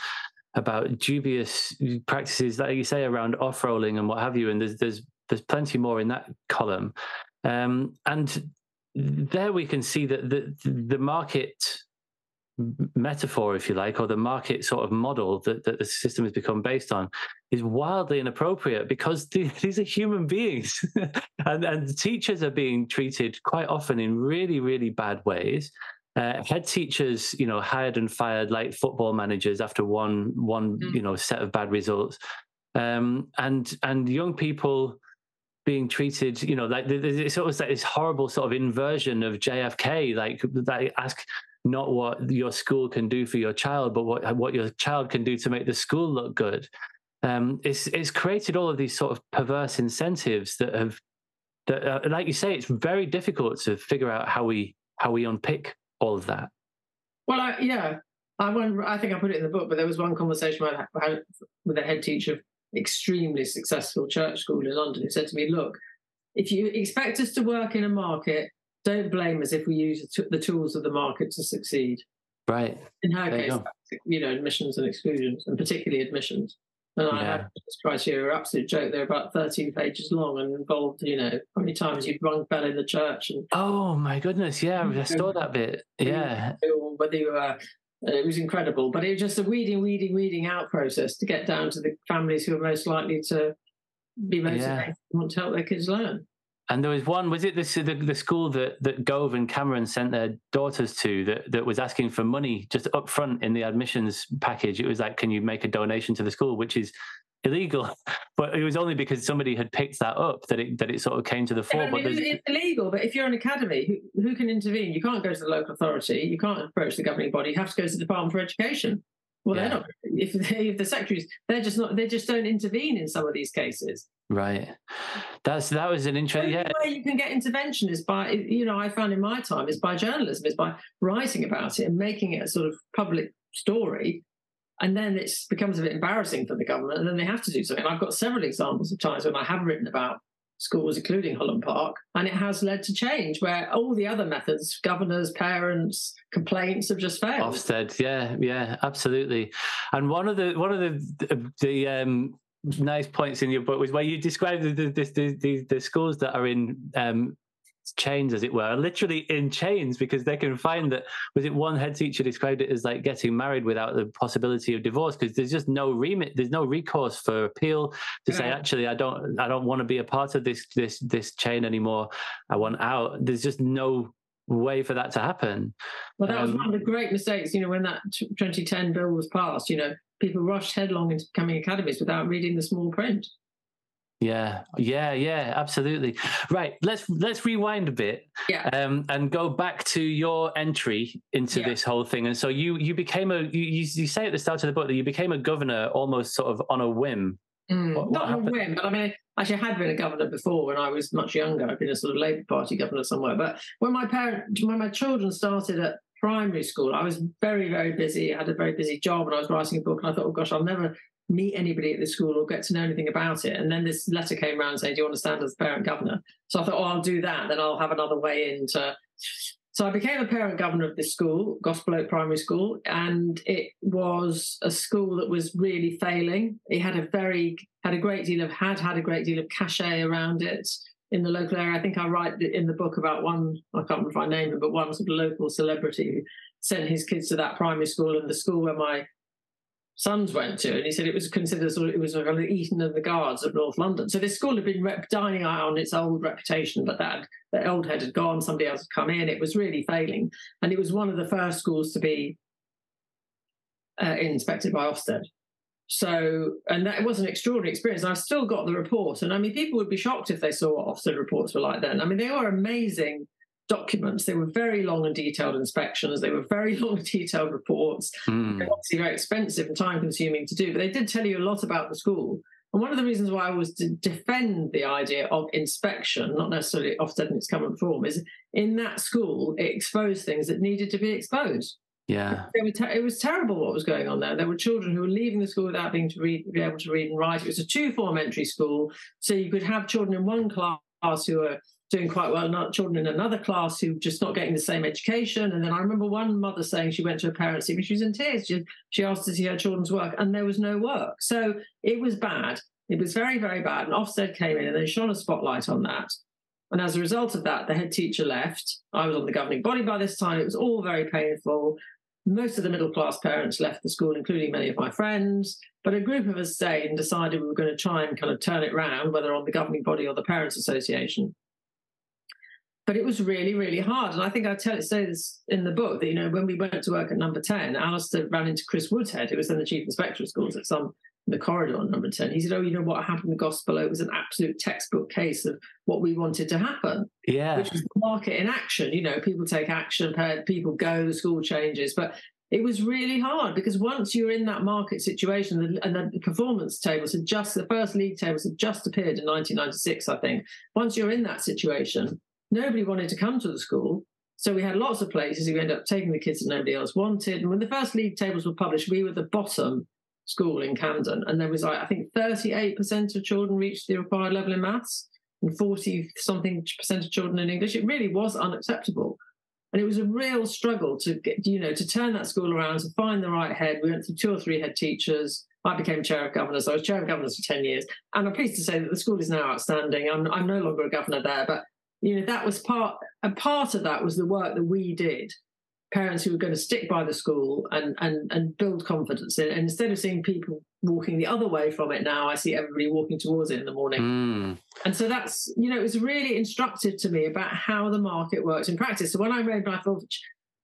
about dubious practices like you say around off-rolling and what have you and there's there's there's plenty more in that column. Um, and there we can see that the the market metaphor, if you like, or the market sort of model that, that the system has become based on is wildly inappropriate because these are human beings and, and teachers are being treated quite often in really, really bad ways. Uh, head teachers, you know, hired and fired like football managers after one one mm. you know set of bad results, um, and and young people being treated, you know, like it's almost like this horrible sort of inversion of JFK. Like, they ask not what your school can do for your child, but what what your child can do to make the school look good. Um, it's it's created all of these sort of perverse incentives that have that, uh, like you say, it's very difficult to figure out how we how we unpick all of that. Well, I, yeah, I I think I put it in the book, but there was one conversation I had with a head teacher of extremely successful church school in London who said to me, "Look, if you expect us to work in a market don't blame us if we use the tools of the market to succeed. Right. In her there case, you, you, know, admissions and exclusions, and particularly admissions. And yeah. I had this criteria, absolute joke. They're about 13 pages long and involved, you know, how many times you've rung bell in the church. and Oh, my goodness. Yeah, I saw that bit. Yeah. Whether you were uh, it was incredible, but it was just a weeding, weeding, weeding out process to get down to the families who are most likely to be motivated yeah. and want to help their kids learn. And there was one, was it the, the, the, school that, that Gove and Cameron sent their daughters to that, that was asking for money just up front in the admissions package? It was like, can you make a donation to the school, which is illegal. But it was only because somebody had picked that up that it that it sort of came to the fore. I mean, but it's illegal, but if you're an academy, who, who can intervene? You can't go to the local authority. You can't approach the governing body. You have to go to the Department for Education. Well, yeah. they're not. If, they, if the secretaries, they're just not. They just don't intervene in some of these cases. Right. That's that was an interesting. Yeah. way you can get intervention is by you know I found in my time is by journalism is by writing about it and making it a sort of public story, and then it becomes a bit embarrassing for the government, and then they have to do something. I've got several examples of times when I have written about schools, including Holland Park, and it has led to change where all the other methods, governors, parents, complaints have just failed. Ofsted, yeah, yeah, absolutely. And one of the one of the the um, nice points in your book was where you described the the, the, the, the schools that are in um, chains, as it were, literally in chains because they can find that. Was it one head teacher described it as like getting married without the possibility of divorce because there's just no remit, there's no recourse for appeal to yeah. say actually I don't I don't want to be a part of this this this chain anymore. I want out. There's just no way for that to happen. Well, that was um, one of the great mistakes, you know, when that 2010 bill was passed, you know, people rushed headlong into becoming academies without reading the small print. Yeah, yeah, yeah, absolutely. Right. Let's let's rewind a bit. Yeah. Um, and go back to your entry into yeah. this whole thing. And so you you became a you you say at the start of the book that you became a governor almost sort of on a whim. Mm, what, not on a whim, but I mean, I actually, I had been a governor before when I was much younger. I'd been a sort of Labour Party governor somewhere. But when my parents, when my children started at primary school, I was very, very busy. I had a very busy job and I was writing a book. And I thought, oh gosh, I'll never meet anybody at the school or get to know anything about it. And then this letter came around saying, do you want to stand as parent governor? So I thought, oh, I'll do that. Then I'll have another way into. So I became a parent governor of this school, Gospel Oak Primary School, and it was a school that was really failing. It had a very had a great deal of had had a great deal of cachet around it in the local area. I think I write in the book about one, I can't remember if I name him, but one sort of local celebrity who sent his kids to that primary school and the school where my sons went to. And he said it was considered sort of, it was like the Eton of the Guards of North London. So this school had been rep- dining on its old reputation, but that the old head had gone, somebody else had come in. It was really failing. And it was one of the first schools to be uh, inspected by Ofsted. So, and that was an extraordinary experience. I've still got the report. And I mean, people would be shocked if they saw what Ofsted reports were like then. I mean, they are amazing documents. They were very long and detailed inspections. They were very long and detailed reports. Mm. Obviously very expensive and time consuming to do, but they did tell you a lot about the school. And one of the reasons why I was to defend the idea of inspection, not necessarily Ofsted in its current form, is in that school, it exposed things that needed to be exposed. Yeah, te- it was terrible what was going on there. There were children who were leaving the school without being to read, be able to read and write. It was a two-form entry school, so you could have children in one class class who were doing quite well, not children in another class who just not getting the same education. And then I remember one mother saying she went to a parents' evening, she was in tears. She, she asked to see her children's work, and there was no work. So it was bad. It was very, very bad. And Ofsted came in and they shone a spotlight on that. And as a result of that, the head teacher left. I was on the governing body by this time. It was all very painful. Most of the middle class parents left the school, including many of my friends. But a group of us stayed and decided we were going to try and kind of turn it round, whether on the governing body or the Parents Association but it was really, really hard. And I think I tell say this in the book that you know when we went to work at Number Ten, Alastair ran into Chris Woodhead, who was then the chief inspector of schools at some the corridor on Number Ten. He said, "Oh, you know what happened in Gospel? It was an absolute textbook case of what we wanted to happen. Yeah, which was the market in action. You know, people take action, people go, the school changes, but." It was really hard because once you're in that market situation, and the performance tables had just the first league tables had just appeared in 1996, I think. Once you're in that situation, nobody wanted to come to the school. So we had lots of places. We ended up taking the kids that nobody else wanted. And when the first league tables were published, we were the bottom school in Camden. And there was, like, I think, 38% of children reached the required level in maths and 40 something percent of children in English. It really was unacceptable. And it was a real struggle to get, you know, to turn that school around, to find the right head. We went through two or three head teachers. I became chair of governors. I was chair of governors for 10 years. And I'm pleased to say that the school is now outstanding. I'm, I'm no longer a governor there, but you know that was part a part of that was the work that we did. Parents who were going to stick by the school and and and build confidence in it. And instead of seeing people walking the other way from it now i see everybody walking towards it in the morning. Mm. and so that's you know it was really instructive to me about how the market works in practice. So when i made my film,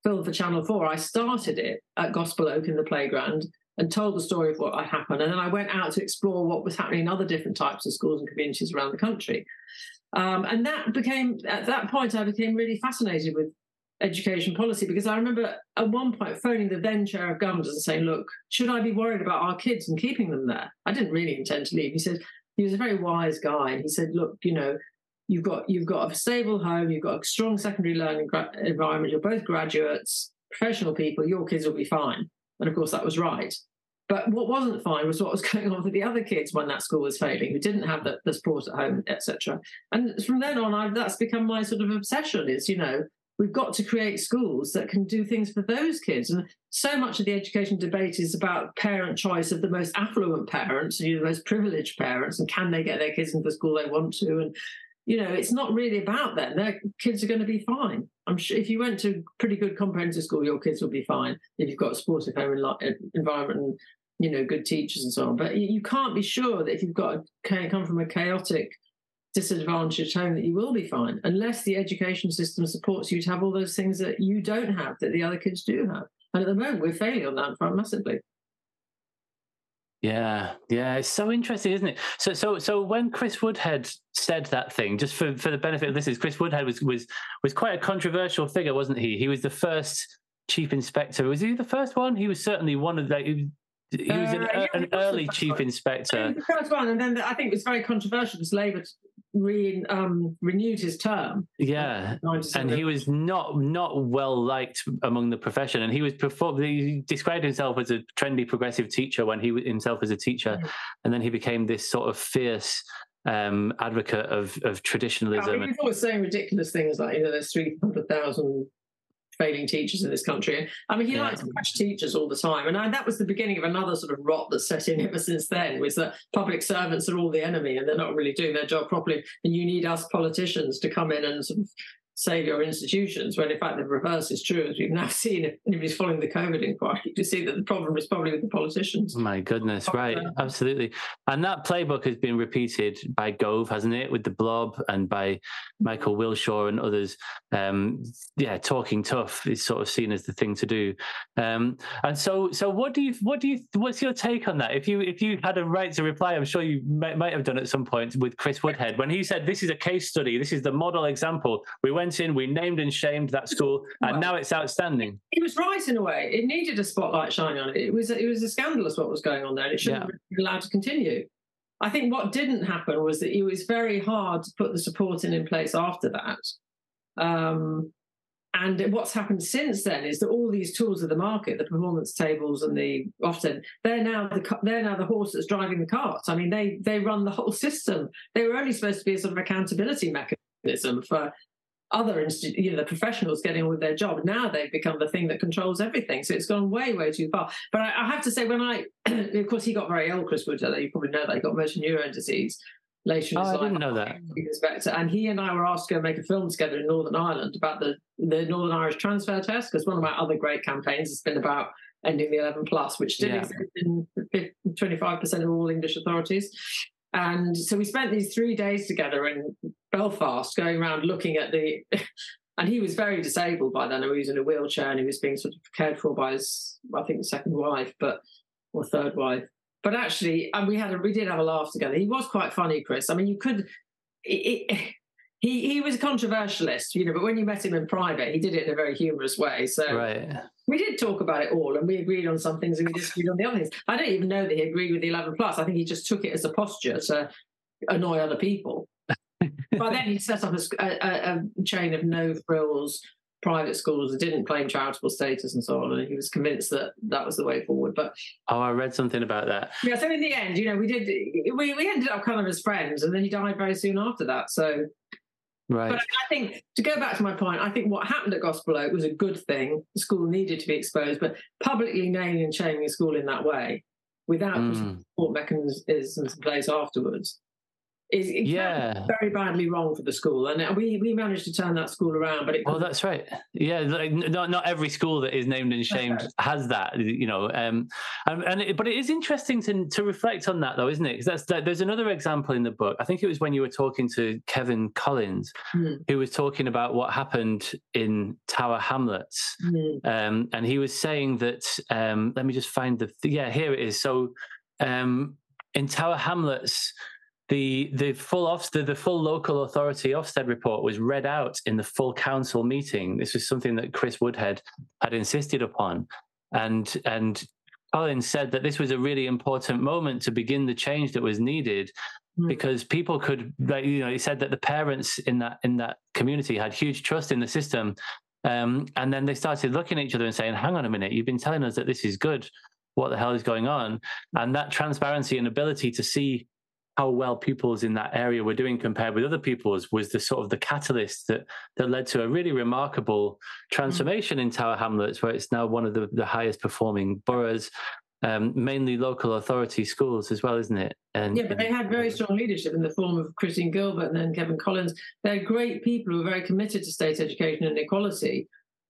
film for channel 4 i started it at gospel oak in the playground and told the story of what had happened. And then i went out to explore what was happening in other different types of schools and communities around the country um, and that became, at that point, I became really fascinated with education policy because I remember at one point phoning the then chair of government and saying, Look, should I be worried about our kids and keeping them there? I didn't really intend to leave. He said, he was a very wise guy. And he said, Look, you know, you've got you've got a stable home, you've got a strong secondary learning gra- environment, you're both graduates, professional people, your kids will be fine. And of course, that was right. But what wasn't fine was what was going on for the other kids when that school was failing, who didn't have the, the support at home, etc. And from then on, I, that's become my sort of obsession. Is you know we've got to create schools that can do things for those kids. And so much of the education debate is about parent choice of the most affluent parents, you know, the most privileged parents, and can they get their kids into the school they want to? And you know, it's not really about them. Their kids are going to be fine. I'm sure if you went to pretty good comprehensive school, your kids will be fine if you've got a supportive home environment and you know good teachers and so on. But you can't be sure that if you've got a, come from a chaotic, disadvantaged home, that you will be fine unless the education system supports you to have all those things that you don't have that the other kids do have. And at the moment, we're failing on that front massively. Yeah, yeah, it's so interesting, isn't it? So, so, so when Chris Woodhead said that thing, just for, for the benefit of listeners, Chris Woodhead was was was quite a controversial figure, wasn't he? He was the first chief inspector. Was he the first one? He was certainly one of the. He, he was an, uh, yeah, an early chief inspector. The first one, and then I think it was very controversial because Labour re, um, renewed his term. Yeah, and he was not not well liked among the profession, and he was perform- he described himself as a trendy progressive teacher when he was himself as a teacher, mm-hmm. and then he became this sort of fierce um, advocate of of traditionalism. I mean, he was always saying ridiculous things like you know there's three hundred thousand failing teachers in this country. I mean, he yeah. liked to bash teachers all the time, and I, that was the beginning of another sort of rot that's set in ever since then. Was that public servants are all the enemy, and they're not really doing their job properly, and you need us politicians to come in and sort of save your institutions, when in fact the reverse is true, as we've now seen. If anybody's following the COVID inquiry, to see that the problem is probably with the politicians. My goodness, right, absolutely. And that playbook has been repeated by Gove, hasn't it, with the Blob and by Michael Wilshaw and others. Um, yeah, talking tough is sort of seen as the thing to do. Um, and so, so what do you, what do you, what's your take on that? If you, if you had a right to reply, I'm sure you might, might have done at some point with Chris Woodhead when he said, "This is a case study. This is the model example." We went went in, we named and shamed that school, and well, now it's outstanding. He was right in a way. It needed a spotlight shining on it. It was it was a scandalous what was going on there. It shouldn't yeah. be allowed to continue. I think what didn't happen was that it was very hard to put the support in in place after that. Um, and what's happened since then is that all these tools of the market, the performance tables and the often they're now the they're now the horse that's driving the cart. I mean, they they run the whole system. They were only supposed to be a sort of accountability mechanism for other you know the professionals getting on with their job. Now they've become the thing that controls everything. So it's gone way way too far. But I, I have to say, when I of course he got very ill, Chris Wood. You probably know that he got motor neurone disease later in oh, his oh, life. I didn't know that. And he and I were asked to go make a film together in Northern Ireland about the, the Northern Irish transfer test, because one of my other great campaigns has been about ending the 11 plus, which did yeah. exists in 25% of all English authorities. And so we spent these three days together in Belfast going around looking at the. and he was very disabled by then. He was in a wheelchair and he was being sort of cared for by his, I think, second wife, but or third wife. But actually, and we had a, we did have a laugh together. He was quite funny, Chris. I mean, you could. It, he he was a controversialist, you know, but when you met him in private, he did it in a very humorous way. So right. we did talk about it all, and we agreed on some things, and we disagreed on the other things. I don't even know that he agreed with the eleven plus. I think he just took it as a posture to annoy other people. but then he set up a, a, a chain of no frills private schools that didn't claim charitable status and so on. And he was convinced that that was the way forward. But oh, I read something about that. Yeah. So in the end, you know, we did we we ended up kind of as friends, and then he died very soon after that. So. Right. But I think to go back to my point, I think what happened at Gospel Oak was a good thing. The school needed to be exposed, but publicly naming and shaming a school in that way, without mm. support mechanisms in place afterwards, is yeah. very badly wrong for the school and we we managed to turn that school around but it well that's right. Yeah like, not not every school that is named and shamed has that you know um and, and it, but it is interesting to to reflect on that though isn't it? Because that's that, there's another example in the book. I think it was when you were talking to Kevan Collins mm. who was talking about what happened in tower hamlets mm. um and he was saying that um let me just find the yeah here it is. So um in tower hamlets the the full Ofsted, the the full local authority Ofsted report was read out in the full council meeting. This was something that Chris Woodhead had insisted upon, and and Collins said that this was a really important moment to begin the change that was needed mm. because people could like you know he said that the parents in that in that community had huge trust in the system um, and then they started looking at each other and saying hang on a minute you've been telling us that this is good what the hell is going on and that transparency and ability to see how well pupils in that area were doing compared with other pupils was the sort of the catalyst that that led to a really remarkable transformation in Tower Hamlets, where it's now one of the, the highest performing boroughs. Um, mainly local authority schools as well, isn't it? And, yeah, but they had very strong leadership in the form of Christine Gilbert and then Kevan Collins. They're great people who are very committed to state education and equality,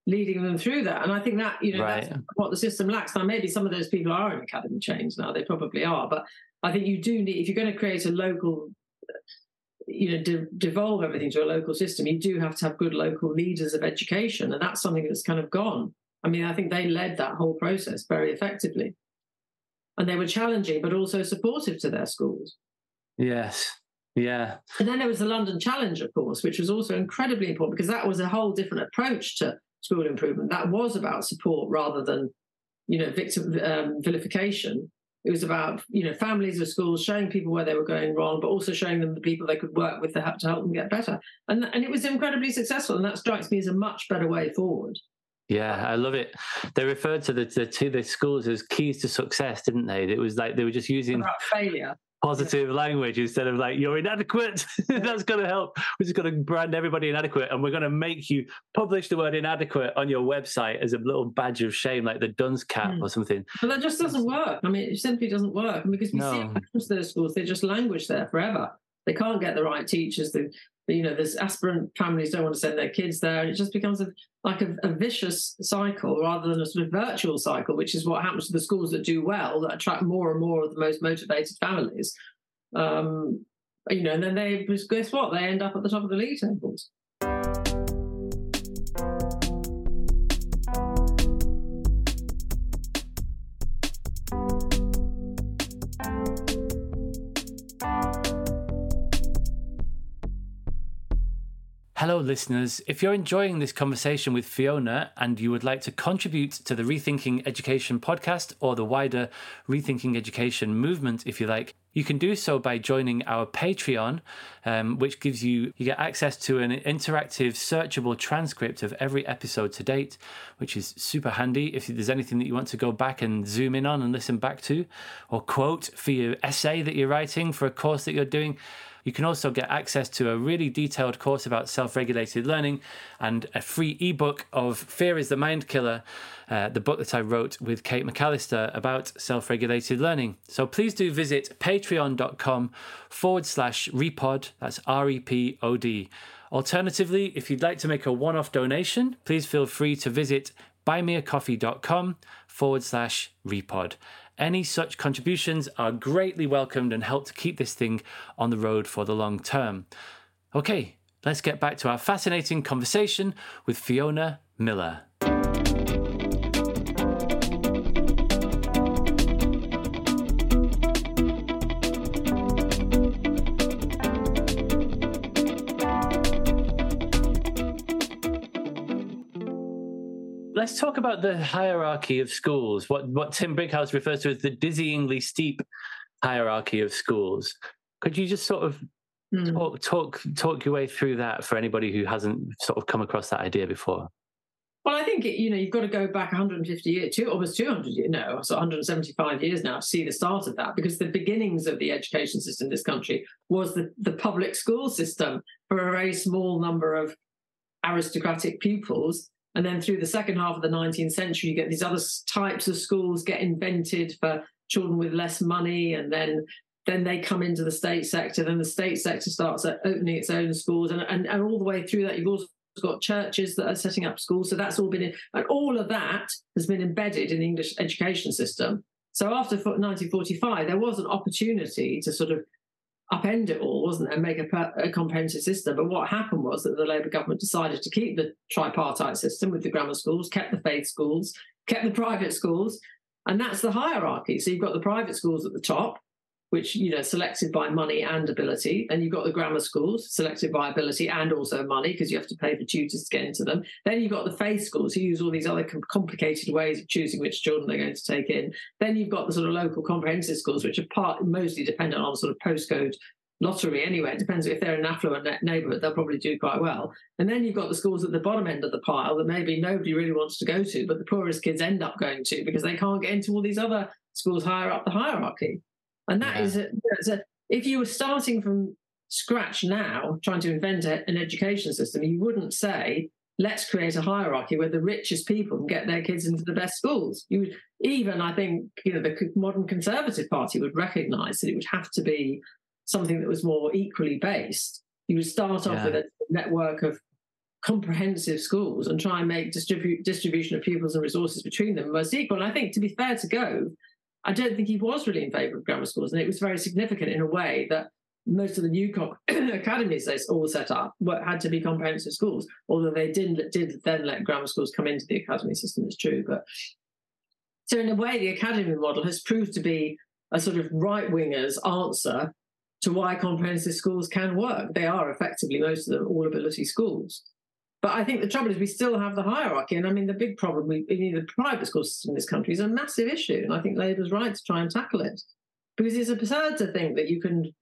leading them through that. And I think that you know right. that's what the system lacks. Now, maybe some of those people are in academy chains now; they probably are, but I think you do need if you're going to create a local, you know, de- devolve everything to a local system. You do have to have good local leaders of education, and that's something that's kind of gone. I mean, I think they led that whole process very effectively, and they were challenging but also supportive to their schools. Yes. Yeah. And then there was the London Challenge, of course, which was also incredibly important because that was a whole different approach to school improvement. That was about support rather than, you know, victim um, vilification. It was about you know families of schools showing people where they were going wrong, but also showing them the people they could work with to help, to help them get better. And and it was incredibly successful, and that strikes me as a much better way forward. Yeah, I love it. They referred to the, the to the schools as keys to success, didn't they? It was like they were just using failure positive language instead of like you're inadequate. That's going to help. We're just going to brand everybody inadequate, and we're going to make you publish the word inadequate on your website as a little badge of shame, like the dunce cap mm. or something. But that just doesn't work. I mean, it simply doesn't work because we no. see those schools; they just languish there forever. They can't get the right teachers. The you know, there's aspirant families don't want to send their kids there, and it just becomes a, like a, a, vicious cycle rather than a sort of virtual cycle, which is what happens to the schools that do well, that attract more and more of the most motivated families. Um, you know, and then they guess what? They end up at the top of the league tables. Hello, listeners. If you're enjoying this conversation with Fiona and you would like to contribute to the Rethinking Education podcast or the wider Rethinking Education movement, if you like, You can do so by joining our Patreon, um, which gives you you get access to an interactive, searchable transcript of every episode to date, which is super handy if there's anything that you want to go back and zoom in on and listen back to, or quote for your essay that you're writing for a course that you're doing. You can also get access to a really detailed course about self regulated learning and a free ebook of Fear is the Mind Killer, uh, the book that I wrote with Kate McAllister about self regulated learning. So please do visit patreon.com forward slash repod. That's R E P O D. Alternatively, if you'd like to make a one off donation, please feel free to visit buymeacoffee.com forward slash repod. Any such contributions are greatly welcomed and help to keep this thing on the road for the long term. Okay, let's get back to our fascinating conversation with Fiona Millar. Let's talk about the hierarchy of schools. What what Tim Brighouse refers to as the dizzyingly steep hierarchy of schools. Could you just sort of mm. talk talk talk your way through that for anybody who hasn't sort of come across that idea before? Well, I think you know you've got to go back 150 years, two, almost 200 years, no, so 175 years now to see the start of that, because the beginnings of the education system in this country was the the public school system for a very small number of aristocratic pupils and then through the second half of the 19th century, you get these other types of schools get invented for children with less money, and then then they come into the state sector. Then the state sector starts uh, opening its own schools, and and, and all the way through that, you've also got churches that are setting up schools. So that's all been in, and all of that has been embedded in the English education system. So after 1945, there was an opportunity to sort of upend it all, wasn't it, and make a, a, comprehensive system. But what happened was that the Labour government decided to keep the tripartite system with the grammar schools, kept the faith schools, kept the private schools, and that's the hierarchy. So you've got the private schools at the top, which you know selected by money and ability. Then you've got the grammar schools selected by ability and also money because you have to pay for tutors to get into them. Then you've got the faith schools who use all these other complicated ways of choosing which children they're going to take in. Then you've got the sort of local comprehensive schools, which are part mostly dependent on sort of postcode lottery anyway. It depends if they're in an affluent neighbourhood, they'll probably do quite well. And then you've got the schools at the bottom end of the pile that maybe nobody really wants to go to, but the poorest kids end up going to because they can't get into all these other schools higher up the hierarchy. And that yeah. is a, a, if you were starting from scratch now, trying to invent a, an education system, you wouldn't say, let's create a hierarchy where the richest people can get their kids into the best schools. You would, even, I think, you know, the modern Conservative Party would recognise that it would have to be something that was more equally based. You would start off yeah. with a network of comprehensive schools and try and make distribution of pupils and resources between them most equal. And I think, to be fair to Gove, I don't think he was really in favour of grammar schools, and it was very significant in a way that most of the new academies they all set up were, had to be comprehensive schools, although they didn't did then let grammar schools come into the academy system. It's true, but so in a way, the academy model has proved to be a sort of right wingers answer to why comprehensive schools can work. They are effectively most of them all ability schools. But I think the trouble is we still have the hierarchy. And I mean, the big problem we, in the private school system in this country is a massive issue. And I think Labour's right to try and tackle it. Because it's absurd to think that you can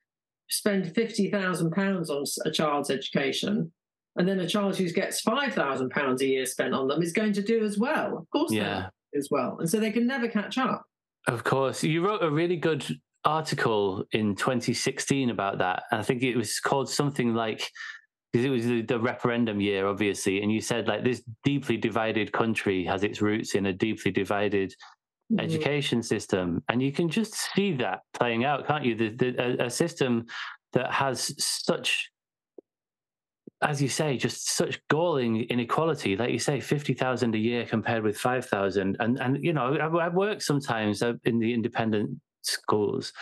spend £50,000 on a child's education and then a child who gets £5,000 a year spent on them is going to do as well. Of course, yeah. as well. And so they can never catch up. Of course. You wrote a really good article in 2016 about that. And I think it was called something like because it was the, the, referendum year, obviously, and you said like this deeply divided country has its roots in a deeply divided mm-hmm. education system, and you can just see that playing out, can't you? The, the, a, a system that has such as you say, just such galling inequality. Like you say, fifty thousand a year compared with five thousand, and and you know, I, I work sometimes in the independent schools,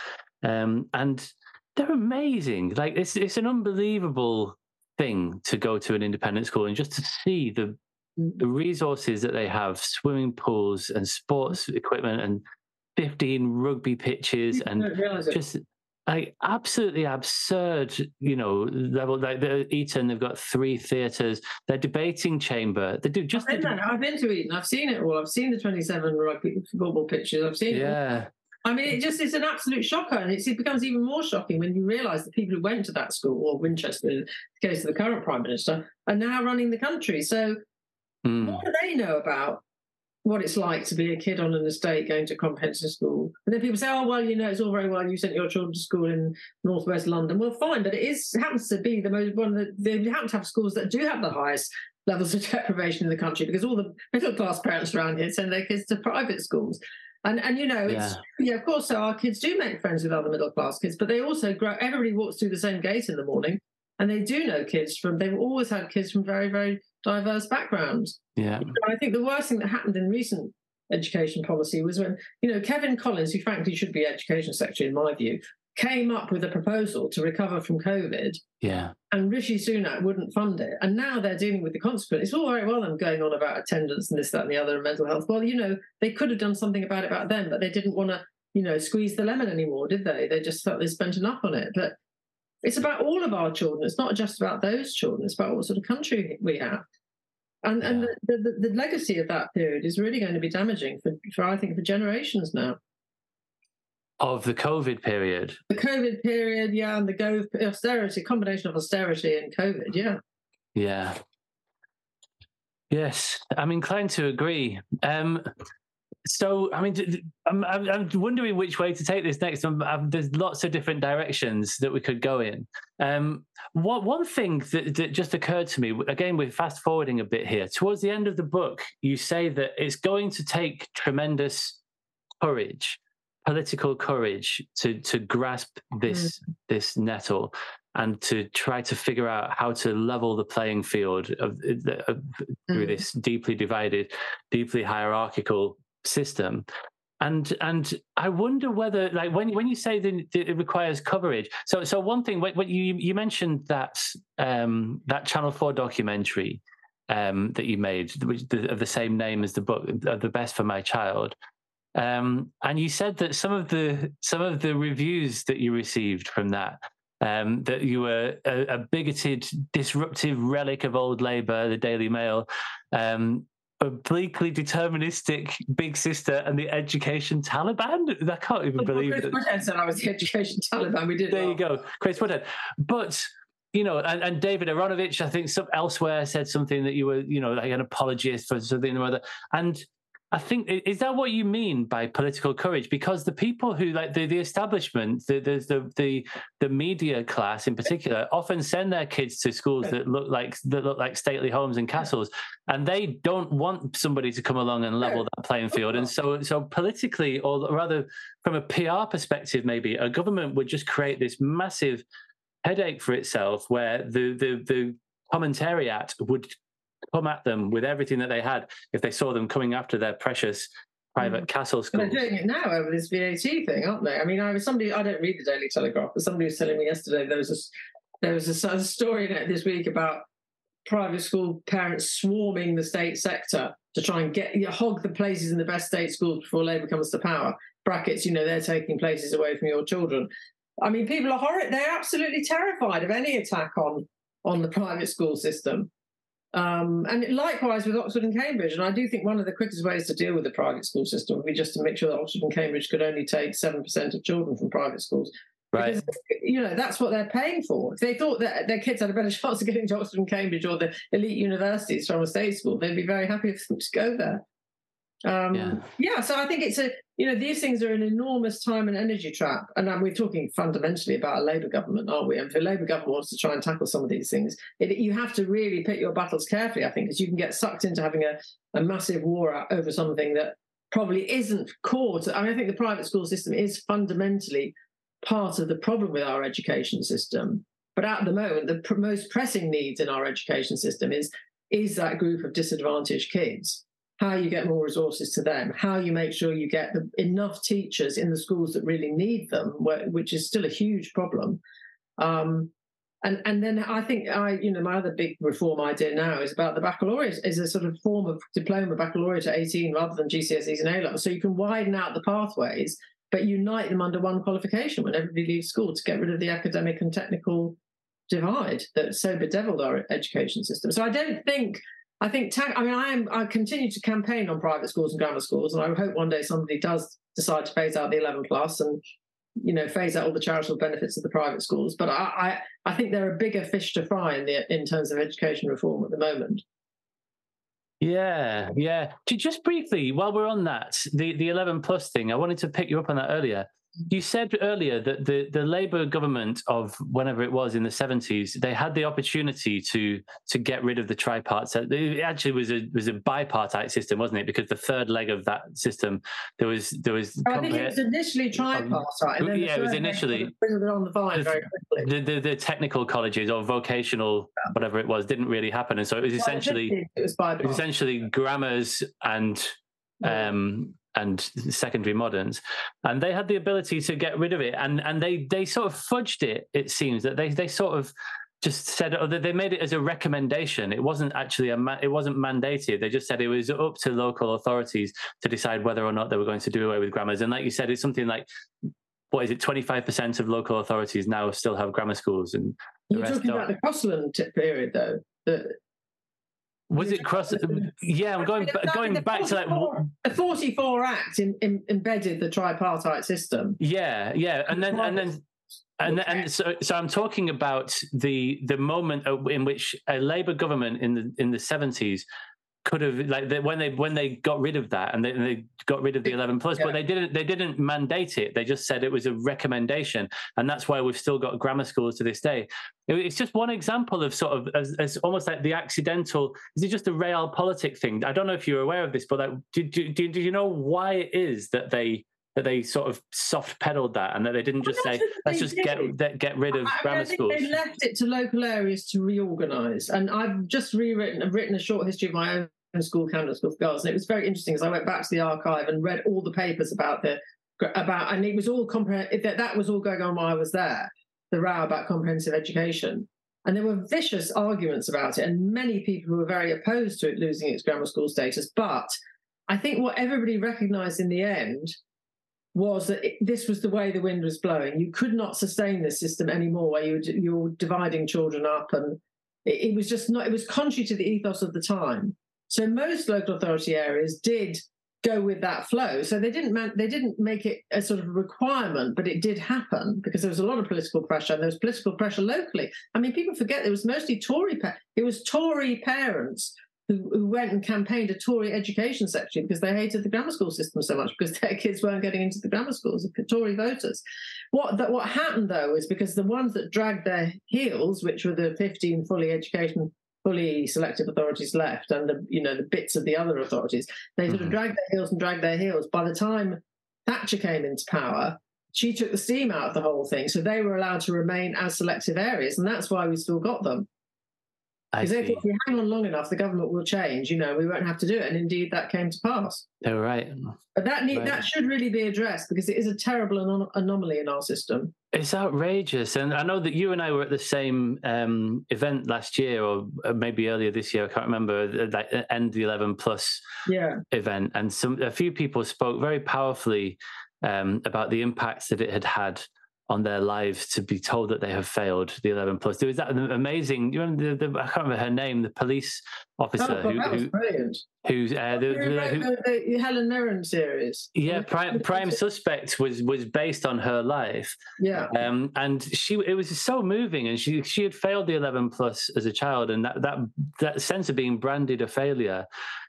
um, and they're amazing. Like it's it's an unbelievable thing to go to an independent school and just to see the mm. the resources that they have swimming pools and sports equipment and 15 rugby pitches and just like absolutely absurd you know level like the eton they've got three theaters their debating chamber they do just I've been, I've been to eton i've seen it all i've seen the 27 rugby football pitches i've seen yeah I mean, it just is an absolute shocker, and it becomes even more shocking when you realise the people who went to that school, or Winchester, in the case of the current prime minister, are now running the country. So, mm. what do they know about what it's like to be a kid on an estate going to comprehensive school? And then people say, "Oh, well, you know, it's all very well. You sent your children to school in northwest London. Well, fine, but it is happens to be the most one of the they happen to have schools that do have the highest levels of deprivation in the country because all the middle class parents around here send their kids to private schools. And and you know, it's yeah. yeah, of course, so our kids do make friends with other middle class kids, but they also grow everybody walks through the same gate in the morning and they do know kids from they've always had kids from very, very diverse backgrounds. Yeah. I think the worst thing that happened in recent education policy was when, you know, Kevan Collins, who frankly should be education secretary in my view, came up with a proposal to recover from COVID. Yeah. And Rishi Sunak wouldn't fund it. And now they're dealing with the consequence. It's all very well them going on about attendance and this, that, and the other and mental health. Well, you know, they could have done something about it back then, but they didn't want to, you know, squeeze the lemon anymore, did they? They just felt they spent enough on it. But it's about all of our children. It's not just about those children. It's about what sort of country we have. And yeah. and the, the, the legacy of that period is really going to be damaging for, for I think for generations now of the COVID period. The COVID period, yeah, and the go austerity, combination of austerity and COVID, yeah. Yeah. Yes, I'm inclined to agree. Um, so, I mean, I'm, I'm wondering which way to take this next. I'm, I'm, there's lots of different directions that we could go in. Um, what, one thing that, that just occurred to me, again, we're fast forwarding a bit here. Towards the end of the book, you say that it's going to take tremendous courage political courage to to grasp this mm. this nettle and to try to figure out how to level the playing field of, of through mm. this deeply divided, deeply hierarchical system. And and I wonder whether like when when you say that it requires coverage. So so one thing what, what you you mentioned that um, that Channel Four documentary um, that you made, which the, of the same name as the book, the best for my child. Um, and you said that some of the some of the reviews that you received from that um, that you were a, a, bigoted, disruptive relic of old Labour, the Daily Mail, um, obliquely deterministic big sister, and the education Taliban. I can't even believe it. Chris said I was the education Taliban. We did. There you go, Chris Woodhead. But you know, and, and David Aaronovitch, I think some elsewhere said something that you were, you know, like an apologist for something or other. And I think is that what you mean by political courage? Because the people who like the, the establishment, the, the the the media class in particular, often send their kids to schools that look like that look like stately homes and castles, and they don't want somebody to come along and level that playing field. And so, so politically, or rather from a PR perspective, maybe a government would just create this massive headache for itself, where the the the commentariat would come at them with everything that they had if they saw them coming after their precious private mm. castle schools. They're doing it now over this VAT thing, aren't they? I mean, I was somebody. I don't read the Daily Telegraph, but somebody was telling me yesterday there was a there was a, a story in it this week about private school parents swarming the state sector to try and get you know, hog the places in the best state schools before Labour comes to power. Brackets, you know, they're taking places away from your children. I mean, people are horrid. They're absolutely terrified of any attack on on the private school system. Um, and likewise with Oxford and Cambridge. And I do think one of the quickest ways to deal with the private school system would be just to make sure that Oxford and Cambridge could only take 7% of children from private schools. Right. Because, you know, that's what they're paying for. If they thought that their kids had a better chance of getting to Oxford and Cambridge or the elite universities from a state school, they'd be very happy for them to go there. Um, yeah. yeah, so I think it's a you know these things are an enormous time and energy trap, and um, we're talking fundamentally about a Labour government, aren't we? And if a Labour government wants to try and tackle some of these things, it, you have to really pick your battles carefully. I think, because you can get sucked into having a, a massive war over something that probably isn't core to. I mean, I think the private school system is fundamentally part of the problem with our education system. But at the moment, the pr- most pressing needs in our education system is is that group of disadvantaged kids how you get more resources to them, how you make sure you get the, enough teachers in the schools that really need them, which is still a huge problem. Um, and and then I think I, you know, my other big reform idea now is about the baccalaureate is a sort of form of diploma baccalaureate at 18 rather than GCSEs and A levels. So you can widen out the pathways, but unite them under one qualification when everybody leaves school to get rid of the academic and technical divide that so bedeviled our education system. So I don't think I think, I mean, I am, I continue to campaign on private schools and grammar schools, and I hope one day somebody does decide to phase out the 11 plus and, you know, phase out all the charitable benefits of the private schools. But I, I, I think there are a bigger fish to fry in the in terms of education reform at the moment. Yeah, yeah. Just briefly, while we're on that, the the 11 plus thing, I wanted to pick you up on that earlier. You said earlier that the, the Labour government of whenever it was in the 70s, they had the opportunity to to get rid of the tripartite. It actually was a was a bipartite system, wasn't it? Because the third leg of that system, there was there was. I think it was initially tripartite. And then yeah, it was initially on the vine very quickly. The, the, the technical colleges or vocational whatever it was didn't really happen, and so it was essentially it was, it was essentially grammars and um and secondary moderns and they had the ability to get rid of it and and they they sort of fudged it it seems that they they sort of just said oh, they made it as a recommendation. It wasn't actually a it wasn't mandated. They just said it was up to local authorities to decide whether or not they were going to do away with grammars. And like you said it's something like what is it 25% of local authorities now still have grammar schools and you're talking about the Crosland period though the was it cross? Yeah, I'm going going back to that. the 44 Act in, in, embedded the tripartite system. Yeah, yeah, and then and then and and so so I'm talking about the the moment in which a Labour government in the in the 70s could have like they, when they when they got rid of that and they, and they got rid of the 11 plus yeah. but they didn't they didn't mandate it. They just said it was a recommendation. And that's why we've still got grammar schools to this day. It, it's just one example of sort of as, as, almost like the accidental is it just a real politic thing? I don't know if you're aware of this but like do, do, do, do you know why it is that they that they sort of soft pedaled that and that they didn't just say let's just get get rid of I, grammar I schools. they left it to local areas to reorganize and i've just rewritten i've written a short history of my own school Camden school for girls and it was very interesting because i went back to the archive and read all the papers about the about and it was all comprehend that, that was all going on while i was there the row about comprehensive education. And there were vicious arguments about it and many people were very opposed to it losing its grammar school status but i think what everybody recognized in the end was that it, this was the way the wind was blowing. You could not sustain this system anymore, where you you were dividing children up, and it, it was just not. It was contrary to the ethos of the time. So most local authority areas did go with that flow. So they didn't man- they didn't make it a sort of requirement, but it did happen because there was a lot of political pressure and there was political pressure locally. I mean, people forget it was mostly Tory. It was Tory parents who, who went and campaigned a Tory education section because they hated the grammar school system so much because their kids weren't getting into the grammar schools, the Tory voters. What that what happened though is because the ones that dragged their heels, which were the 15 fully education fully selective authorities left and the you know the bits of the other authorities, they sort mm-hmm. of dragged their heels and dragged their heels. By the time Thatcher came into power, she took the steam out of the whole thing. So they were allowed to remain as selective areas, and that's why we still got them. Because if we hang on long enough, the government will change. You know, we won't have to do it, and indeed, that came to pass. They're right. But that need, right. that should really be addressed because it is a terrible anom- anomaly in our system. It's outrageous, and I know that you and I were at the same um, event last year, or maybe earlier this year. I can't remember. That uh, end the eleven plus yeah. event, and some a few people spoke very powerfully um, about the impacts that it had had on their lives to be told that they have failed the 11 plus. There was that amazing, you remember the, the, I can't remember her name, the police officer oh, who, who, brilliant. Who's uh, the, the, the, Helen Mirren series. Yeah, Prime, Prime Suspect was was based on her life. Yeah, um, and she it was so moving, and she she had failed the 11 plus as a child, and that that that sense of being branded a failure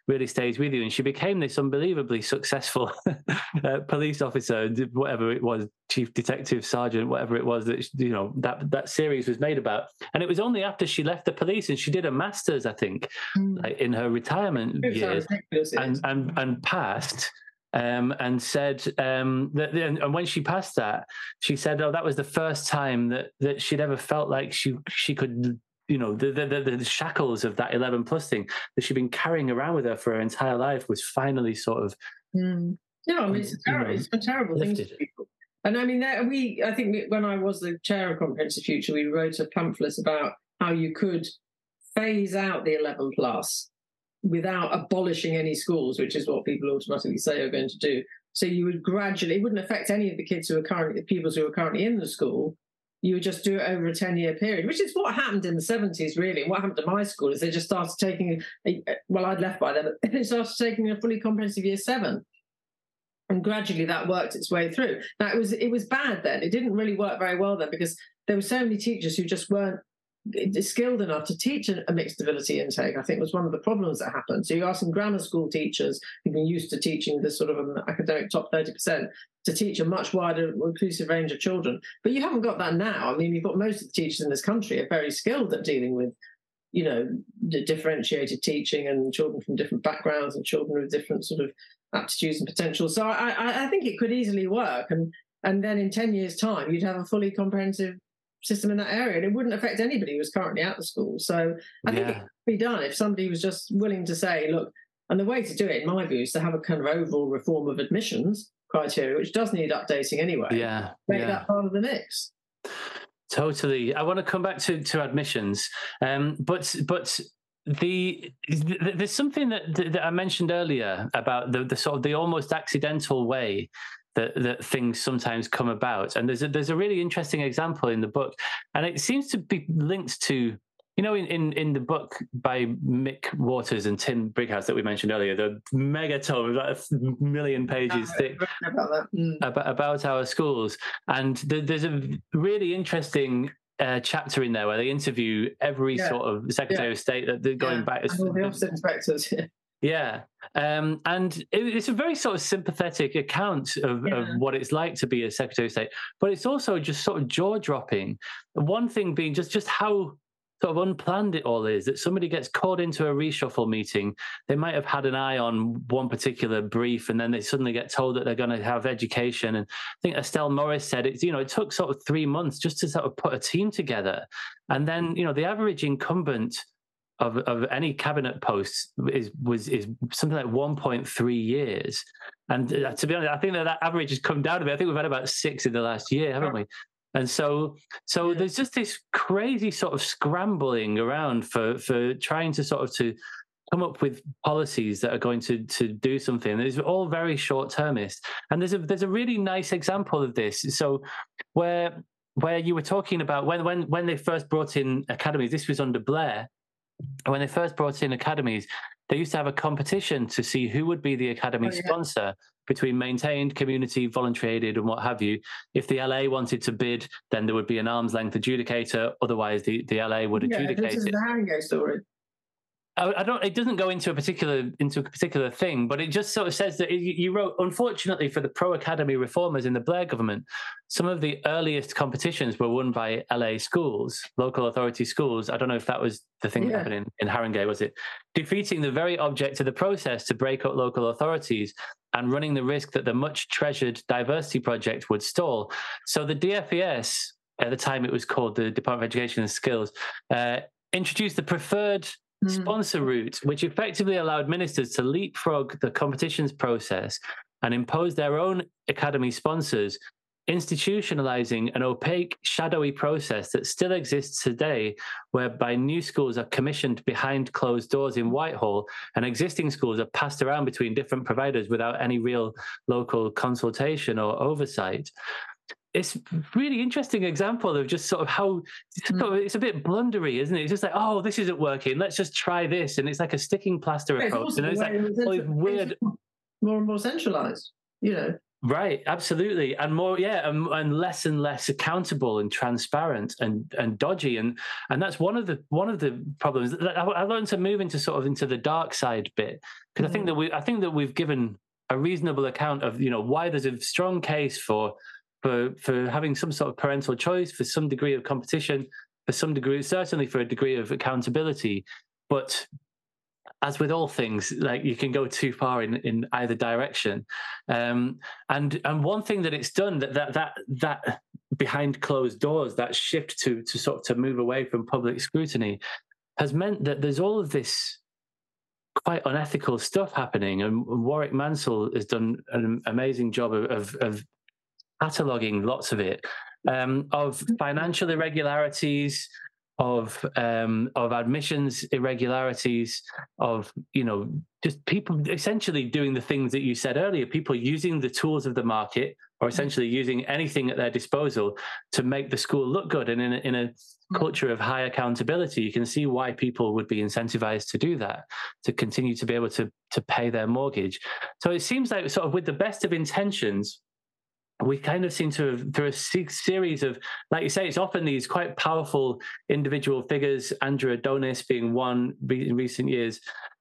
really stays with you. And she became this unbelievably successful uh, police officer, whatever it was, chief detective sergeant, whatever it was that you know that that series was made about. And it was only after she left the police and she did a master's, I think, mm. like in her retirement years, and, and and passed. Um, and said um, that, and when she passed that, she said, "Oh, that was the first time that that she'd ever felt like she she could you know the, the the, shackles of that 11 plus thing that she'd been carrying around with her for her entire life was finally sort of mm. no I mean, it's, a terrible, know, it's a terrible thing to people. And I mean that we I think when I was the chair of Comprehensive Future we wrote a pamphlet about how you could phase out the 11 plus without abolishing any schools which is what people automatically say are going to do. So you would gradually it wouldn't affect any of the kids who are currently the pupils who are currently in the school you would just do it over a 10 year period, which is what happened in the 70s, really. What happened to my school is they just started taking, a, well, I'd left by then, but they started taking a fully comprehensive year seven. And gradually that worked its way through. Now it was it was bad then. It didn't really work very well then because there were so many teachers who just weren't skilled enough to teach a mixed ability intake, I think was one of the problems that happened. So you ask some grammar school teachers who've been used to teaching the sort of an academic top 30% to teach a much wider inclusive range of children. But you haven't got that now. I mean, you've got most of the teachers in this country are very skilled at dealing with, you know, the differentiated teaching and children from different backgrounds and children with different sort of aptitudes and potentials. So I, I think it could easily work. And and then in 10 years' time, you'd have a fully comprehensive system in that area, and it wouldn't affect anybody who's currently at the school. So I think yeah. it could be done if somebody was just willing to say, look, and the way to do it, in my view, is to have a kind of overall reform of admissions criteria, which does need updating anyway. Yeah, make yeah. that part of the mix. Totally. I want to come back to to admissions, um, but but the there's something that, that I mentioned earlier about the, the sort of the almost accidental way that that things sometimes come about. And there's a, there's a really interesting example in the book, and it seems to be linked to you know, in, in, in the book by Mick Waters and Tim Brighouse that we mentioned earlier, the mega tome, about a million pages thick about, mm. about, about, our schools. And there's a really interesting uh, chapter in there where they interview every yeah. sort of Secretary yeah. of State that they're going back. All the officer inspectors. Yeah. Um, and it, it's a very sort of sympathetic account of, yeah. of, what it's like to be a Secretary of State, but it's also just sort of jaw dropping. One thing being just, just how sort of unplanned it all is that somebody gets called into a reshuffle meeting. They might have had an eye on one particular brief and then they suddenly get told that they're going to have education. And I think Estelle Morris said it's, you know, it took sort of three months just to sort of put a team together. And then, you know, the average incumbent of, of any cabinet posts is was is something like 1.3 years. And uh, to be honest, I think that that average has come down a bit. I think we've had about six in the last year, haven't we? And so, so yeah. there's just this crazy sort of scrambling around for for trying to sort of to come up with policies that are going to to do something. It's all very short termist. And there's a there's a really nice example of this. So where where you were talking about when when when they first brought in academies, this was under Blair, when they first brought in academies, they used to have a competition to see who would be the academy oh, yeah. sponsor between maintained, community, voluntary aided, and what have you. If the LA wanted to bid, then there would be an arm's length adjudicator. Otherwise, the, the LA would yeah, adjudicate this is it. the Haringey story. I don't. It doesn't go into a particular into a particular thing, but it just sort of says that you wrote. Unfortunately for the pro academy reformers in the Blair government, some of the earliest competitions were won by LA schools, local authority schools. I don't know if that was the thing yeah. that happened in, in Haringey, was it? Defeating the very object of the process to break up local authorities and running the risk that the much treasured diversity project would stall. So the DFES, at the time it was called the Department of Education and Skills, uh, introduced the preferred Hmm. sponsor route, which effectively allowed ministers to leapfrog the competitions process and impose their own academy sponsors, institutionalizing an opaque, shadowy process that still exists today, whereby new schools are commissioned behind closed doors in Whitehall and existing schools are passed around between different providers without any real local consultation or oversight it's really interesting example of just sort of how mm. it's a bit blundery, isn't it? It's just like, oh, this isn't working. Let's just try this, and it's like a sticking plaster yeah, approach. And it's like weird, more and more centralized. You know. Right, absolutely, and more, yeah, and, and, less and less accountable and transparent and and dodgy, and and that's one of the one of the problems. I, I learned to move into sort of into the dark side bit because mm. I think mm. that we I think that we've given a reasonable account of you know why there's a strong case for for for having some sort of parental choice, for some degree of competition, for some degree, certainly for a degree of accountability. But as with all things, like you can go too far in, in either direction. Um, and and one thing that it's done that that that that behind closed doors, that shift to to sort of to move away from public scrutiny, has meant that there's all of this quite unethical stuff happening. And Warwick Mansell has done an amazing job of, of, of cataloging lots of it um, of financial irregularities, of um, of admissions irregularities, of you know just people essentially doing the things that you said earlier. People using the tools of the market, or essentially using anything at their disposal to make the school look good. And in a, in a culture of high accountability, you can see why people would be incentivized to do that, to continue to be able to to pay their mortgage. So it seems like sort of with the best of intentions, we kind of seem to have through a series of like you say it's often these quite powerful individual figures andrew adonis being one in recent years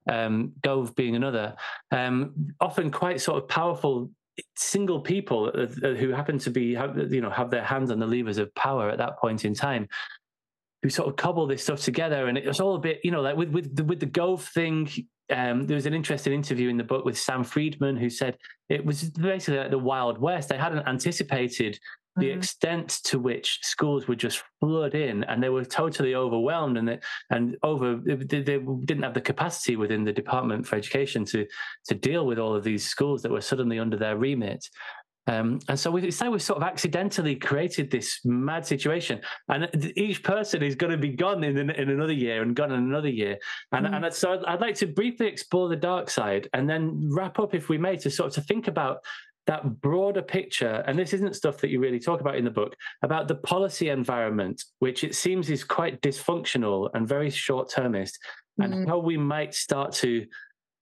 um, gove being another um, often quite sort of powerful single people uh, uh, who happen to be you know have their hands on the levers of power at that point in time who sort of cobble this stuff together. And it was all a bit you know like with with the, with the gove thing um, there was an interesting interview in the book with Sam Freedman who said it was basically like the Wild West. They hadn't anticipated the mm-hmm. extent to which schools would just flood in, and they were totally overwhelmed, and they, and over they, they, didn't have the capacity within the Department for Education to to deal with all of these schools that were suddenly under their remit. Um, and so we say we've sort of accidentally created this mad situation, and each person is going to be gone in, in another year and gone in another year. And, mm. and so I'd, I'd like to briefly explore the dark side and then wrap up, if we may, to sort of to think about that broader picture, and this isn't stuff that you really talk about in the book, about the policy environment, which it seems is quite dysfunctional and very short termist, mm. and how we might start to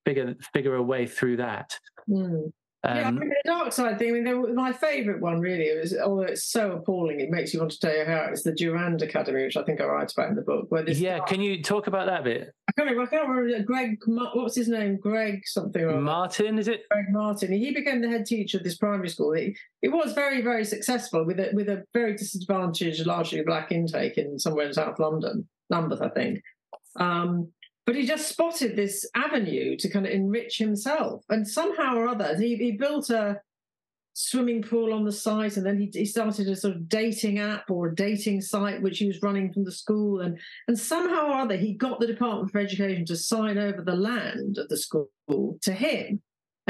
figure figure a way through that. Mm. Um, yeah, I mean, the dark side thing. I mean, my favourite one really was although it's so appalling, it makes you want to tell you how it's the Durand Academy, which I think I write about in the book. Where this yeah, dark, can you talk about that a bit? I can't remember. I can't remember. Greg, what's his name? Greg something. Or Martin, is it? Greg Martin. He became the head teacher of this primary school. It, it was very, very successful with a with a very disadvantaged, largely black intake in somewhere in South London, Lambeth, I think. Um, but he just spotted this avenue to kind of enrich himself. And somehow or other, he, he built a swimming pool on the site and then he, he started a sort of dating app or a dating site which he was running from the school and and somehow or other he got the department for education to sign over the land of the school to him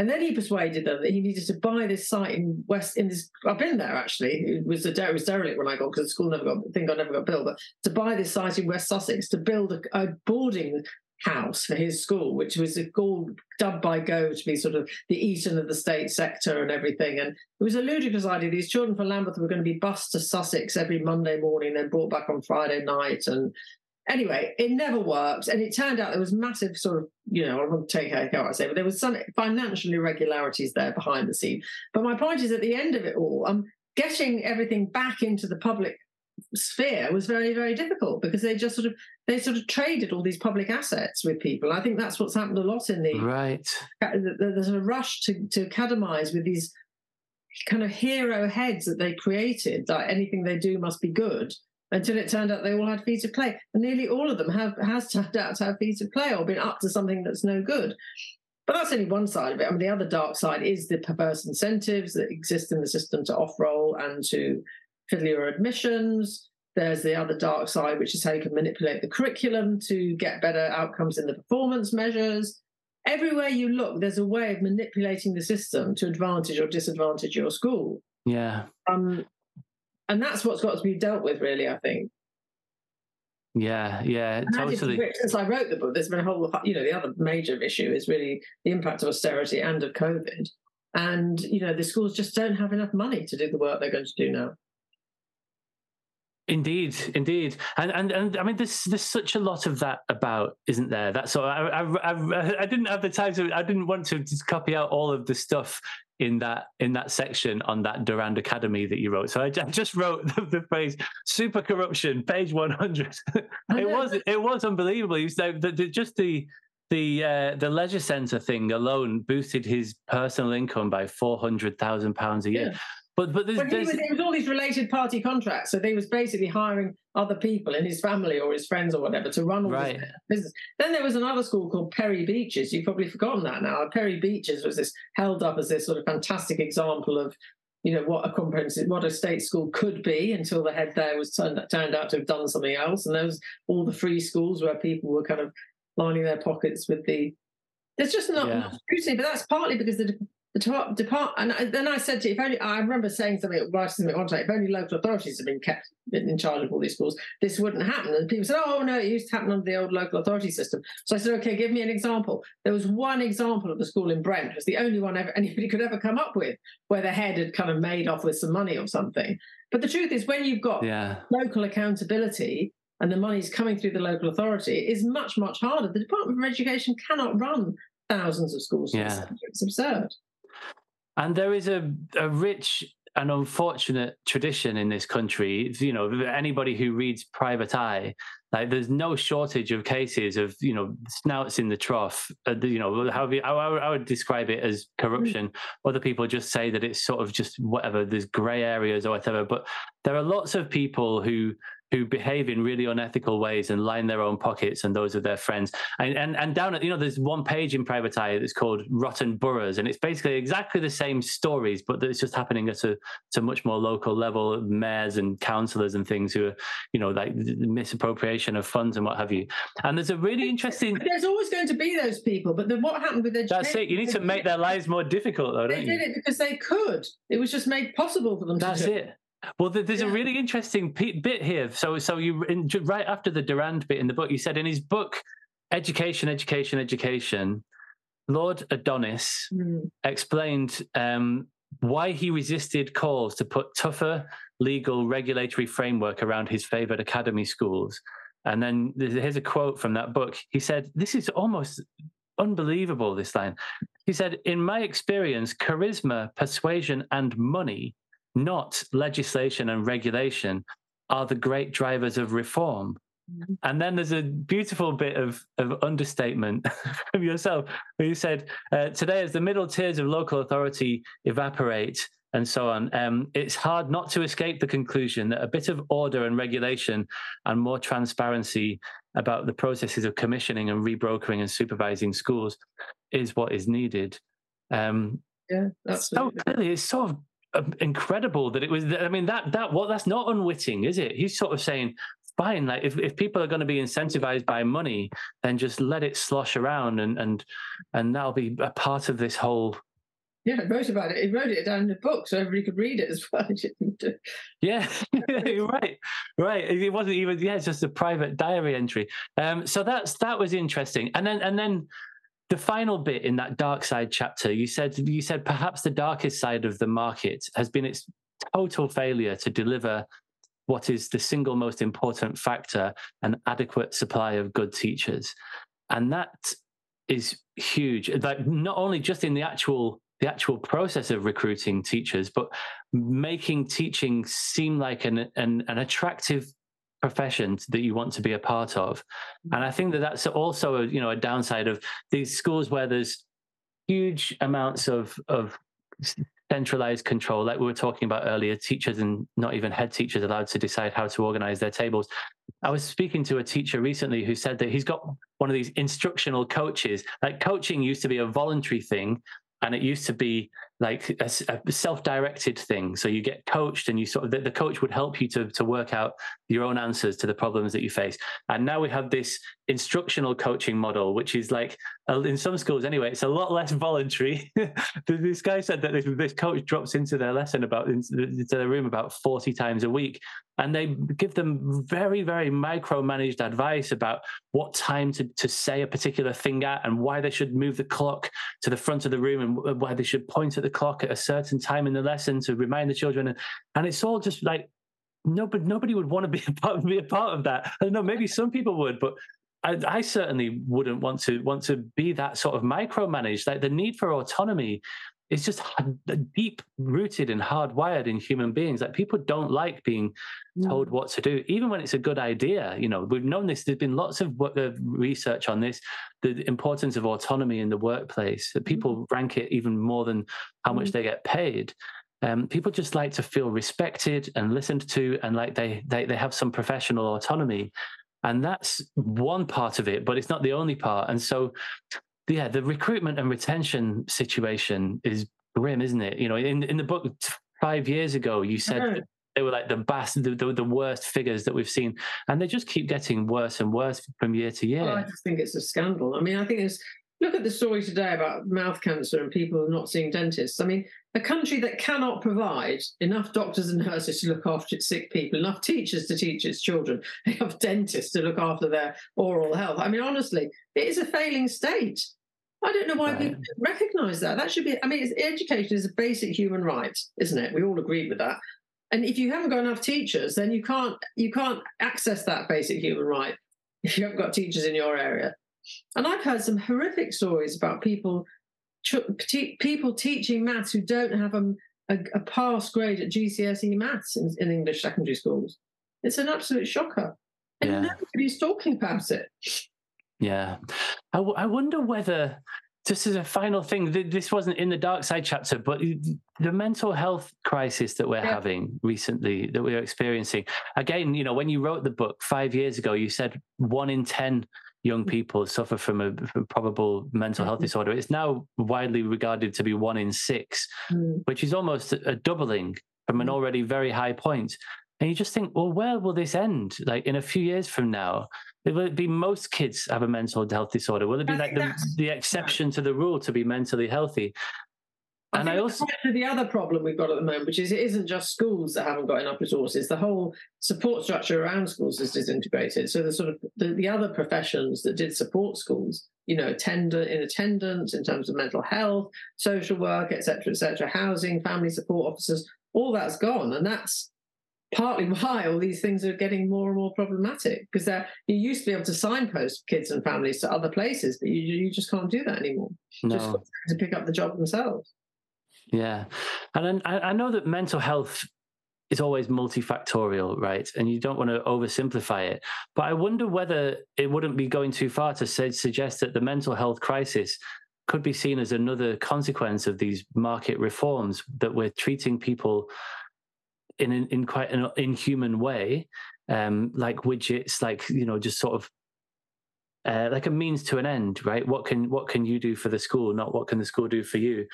and then he persuaded them that he needed to buy this site in West in this. I've been there actually. It was a it was derelict when I got because the school never got. I think I never got built. But to buy this site in West Sussex to build a, a boarding house for his school, which was a school dubbed by Gove to be sort of the Eton of the state sector and everything. And it was a ludicrous idea. These children from Lambeth were going to be bused to Sussex every Monday morning, then brought back on Friday night. And anyway, it never worked. And it turned out there was massive sort of, you know, I won't take how I say, but there was some financial irregularities there behind the scene. But my point is at the end of it all, um, getting everything back into the public sphere was very very difficult because they just sort of they sort of traded all these public assets with people i think that's what's happened a lot in the right there's a rush to to academize with these kind of hero heads that they created like anything they do must be good until it turned out they all had feet of clay and nearly all of them have has turned out to have feet of clay or been up to something that's no good but that's only one side of it. I mean, the other dark side is the perverse incentives that exist in the system to off roll and to fiddle your admissions. There's the other dark side, which is how you can manipulate the curriculum to get better outcomes in the performance measures. Everywhere you look, there's a way of manipulating the system to advantage or disadvantage your school. Yeah. Um, and that's what's got to be dealt with, really, I think. Yeah, yeah, and totally. Since I wrote the book, there's been a whole, you know, the other major issue is really the impact of austerity and of COVID. And, you know, the schools just don't have enough money to do the work they're going to do now. Indeed, indeed, and and and I mean, there's there's such a lot of that about, isn't there? That's so I I, I, I didn't have the time to I didn't want to just copy out all of the stuff in that in that section on that Durand Academy that you wrote. So I, just wrote the, the, phrase "super corruption," page one hundred. it was it was unbelievable. You said that just the the uh, the leisure centre thing alone boosted his personal income by four hundred thousand pounds a year. Yeah. But but there's, well, there's... Was, it was all these related party contracts, so they was basically hiring other people in his family or his friends or whatever to run all right. this business. Then there was another school called Perry Beeches. You've probably forgotten that now. Perry Beeches was this held up as this sort of fantastic example of you know what a comprehensive what a state school could be until the head there was turned turned out to have done something else and there was all the free schools where people were kind of lining their pockets with the there's just not yeah. scrutiny but that's partly because the the top depart, and then I said to you, if only I remember saying something, writing something one time. If only local authorities had been kept in charge of all these schools, this wouldn't happen. And people said, "Oh no, it used to happen under the old local authority system." So I said, "Okay, give me an example." There was one example of a school in Brent. It was the only one ever anybody could ever come up with where the head had kind of made off with some money or something. But the truth is, when you've got Yeah. local accountability and the money's coming through the local authority, it is much much harder. The Department of Education cannot run thousands of schools. Yeah. It's absurd. And there is a, a rich and unfortunate tradition in this country. It's, You know, anybody who reads Private Eye, like there's no shortage of cases of you know snouts in the trough. Uh, you know, however you- I, I would- I would describe it as corruption. Other people just say that it's sort of just whatever. There's grey areas or whatever. But there are lots of people who who behave in really unethical ways and line their own pockets and those of their friends. And and, and down at you know, there's one page in Private Eye that's called Rotten Boroughs, and it's basically exactly the same stories, but it's just happening at a, a much more local level. Mayors and councillors and things who are, you know, like misappropriation of funds and what have you. And there's a really interesting. But there's always going to be those people. But then what happened with education? That's it. You need to make their lives more difficult, though, They don't you? They did you? it because they could. It was just made possible for them to That's do it. Well, there- there's a really interesting bit here. So, so you in, right after the Durand bit in the book, you said in his book, "Education, Education, Education," Lord Adonis Mm. explained um, why he resisted calls to put tougher legal regulatory framework around his favoured academy schools. And then there's- here's a quote from that book. He said, "This is almost unbelievable." This line. He said, "In my experience, charisma, persuasion, and money." Not legislation and regulation, are the great drivers of reform. Mhm. And then there's a beautiful bit of, of understatement from yourself, where you said, uh, Today, as the middle tiers of local authority evaporate and so on, um, it's hard not to escape the conclusion that a bit of order and regulation and more transparency about the processes of commissioning and rebrokering and supervising schools is what is needed. Um, Yeah, so absolutely. clearly, it's sort of incredible that it was. I mean, that that what that's not unwitting, is it? He's sort of saying, fine, like if, if people are going to be incentivized by money, then just let it slosh around, and and and that'll be a part of this whole. Yeah, he wrote about it. He wrote it down in the book so everybody could read it as well. Yeah, right, right. It wasn't even. Yeah, it's just a private diary entry. Um, so that's that was interesting, and then and then. The final bit in that dark side chapter, you said you said perhaps the darkest side of the market has been its total failure to deliver what is the single most important factor an adequate supply of good teachers. And that is huge. Like not only just in the actual the actual process of recruiting teachers but making teaching seem like an an, an attractive profession that you want to be a part of. Mm-hmm. And i think that that's also a, you know a downside of these schools where there's huge amounts of of centralized control. Like we were talking about earlier teachers and not even head teachers allowed to decide how to organize their tables. I was speaking to a teacher recently who said that he's got one of these instructional coaches. Like coaching used to be a voluntary thing and it used to be like a self-directed thing. So you get coached and you sort of the, the coach would help you to, to work out your own answers to the problems that you face. And now we have this instructional coaching model which is like in some schools anyway it's a lot less voluntary. This guy said that this, this coach drops into their lesson about into their room about 40 times a week and they give them very very micromanaged advice about what time to, to say a particular thing at and why they should move the clock to the front of the room and wh- why they should point at the clock at a certain time in the lesson to remind the children and, and it's all just like nobody nobody would want to be a part, be a part of that. I don't know maybe some people would but I, I certainly wouldn't want to want to be that sort of micromanaged. Like the need for autonomy is just deep rooted and hardwired in human beings. Like people don't like being told what to do, even when it's a good idea. You know, we've known this. There's been lots of uh, research on this, the importance of autonomy in the workplace. That people rank it even more than how much Mm. they get paid. Um, people just like to feel respected and listened to, and like they they they have some professional autonomy, and that's one part of it, but it's not the only part. And so, yeah, the recruitment and retention situation is grim, isn't it? You know, in in the book five years ago, you said mm-hmm. that they were like the best, the, the, the worst figures that we've seen, and they just keep getting worse and worse from year to oh, year. Well, I just think it's a scandal. I mean, I think it's look at the story today about mouth cancer and people not seeing dentists. I mean, a country that cannot provide enough doctors and nurses to look after its sick people, enough teachers to teach its children, enough dentists to look after their oral health. I mean, honestly, it is a failing state. I don't know why right. people recognise that. That should be. I mean, education is a basic human right, isn't it? We all agree with that. And if you haven't got enough teachers, then you can't you can't access that basic human right if you haven't got teachers in your area. And I've heard some horrific stories about people people teaching maths who don't have a, a, a pass grade at GCSE maths in, in, English secondary schools. It's an absolute shocker. And yeah. nobody's talking about it. Yeah. I, w- I wonder whether, just as a final thing, th- this wasn't in the dark side chapter, but the mental health crisis that we're yeah. having recently, that we're experiencing. Again, you know, when you wrote the book five years ago, you said one in 10 young people suffer from a, probable mental health mm-hmm. disorder. It's now widely regarded to be one in six, mm. which is almost a doubling from an mm. already very high point. And you just think, well, where will this end? Like in a few years from now, will it be most kids have a mental health disorder? Will it be I like the, the exception to the rule to be mentally healthy? I and I also the other problem we've got at the moment, which is it isn't just schools that haven't got enough resources. The whole support structure around schools is disintegrated. So the sort of the, the other professions that did support schools, you know, attendant in attendance in terms of mental health, social work, etc., etc., housing, family support officers, all that's gone, and that's partly why all these things are getting more and more problematic because you used to be able to signpost kids and families to other places, but you, you just can't do that anymore. No. Just to pick up the job themselves. Yeah. And I, I know that mental health is always multifactorial, right? And you don't want to oversimplify it. But I wonder whether it wouldn't be going too far to say, suggest that the mental health crisis could be seen as another consequence of these market reforms that we're treating people in in quite an inhuman way, um, like widgets, like you know, just sort of uh, like a means to an end, right? What can what can you do for the school, not what can the school do for you?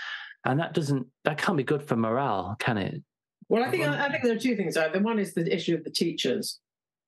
And that doesn't that can't be good for morale, can it? Well, I think I think there are two things. The one is the issue of the teachers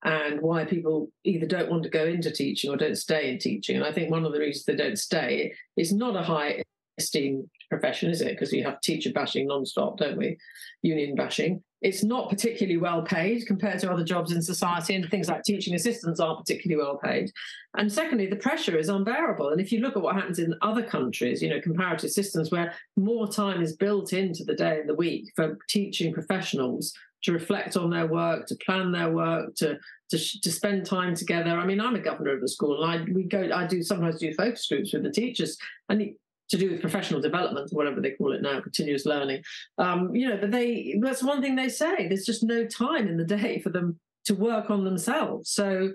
and why people either don't want to go into teaching or don't stay in teaching. And I think one of the reasons they don't stay is not a high esteem profession, is it? Because we have teacher bashing non-stop, don't we? Union bashing it's not particularly well paid compared to other jobs in society, and things like teaching assistants aren't particularly well paid. And secondly, the pressure is unbearable. And if you look at what happens in other countries, you know, comparative systems where more time is built into the day and the week for teaching professionals to reflect on their work, to plan their work, to to, to spend time together. I mean, I'm a governor of the school, and I we go. I do sometimes do focus groups with the teachers, and to do with professional development, or whatever they call it now, continuous learning. Um, you know, that they that's one thing they say. There's just no time in the day for them to work on themselves. So,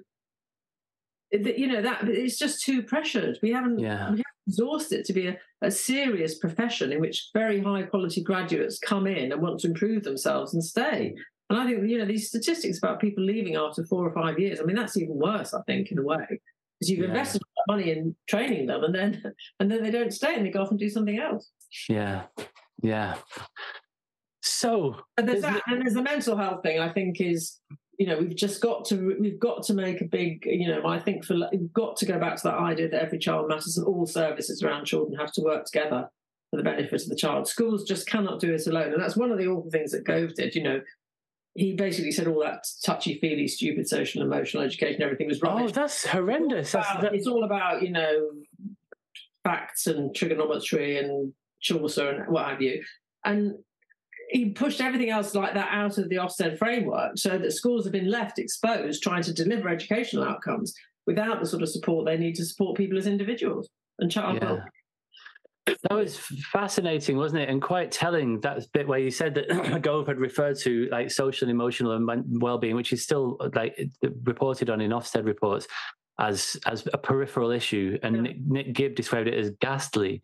you know, that it's just too pressured. We haven't, yeah. we haven't exhausted to be a, a serious profession in which very high quality graduates come in and want to improve themselves and stay. And I think, you know, these statistics about people leaving after four or five years, I mean, that's even worse, I think, in a way, because you've yeah. invested money in training them, and then and then they don't stay and they go off and do something else. Yeah, yeah. So and there's that, and there's the mental health thing. I think is you know we've just got to we've got to make a big you know I think for we've got to go back to that idea that every child matters and all services around children have to work together for the benefit of the child. Schools just cannot do it alone, and that's one of the awful things that Gove did. You know, he basically said all that touchy feely, stupid social and emotional education, everything was wrong. Oh, that's horrendous. It's all, about, it's all about, you know, facts and trigonometry and Chaucer and what have you. And he pushed everything else like that out of the Ofsted framework so that schools have been left exposed trying to deliver educational outcomes without the sort of support they need to support people as individuals and child yeah. That was fascinating, wasn't it? And quite telling that bit where you said that Gove had referred to like social, emotional, and well-being, which is still like reported on in Ofsted reports as as a peripheral issue, and yeah. Nick, Nick, Gibb described it as ghastly.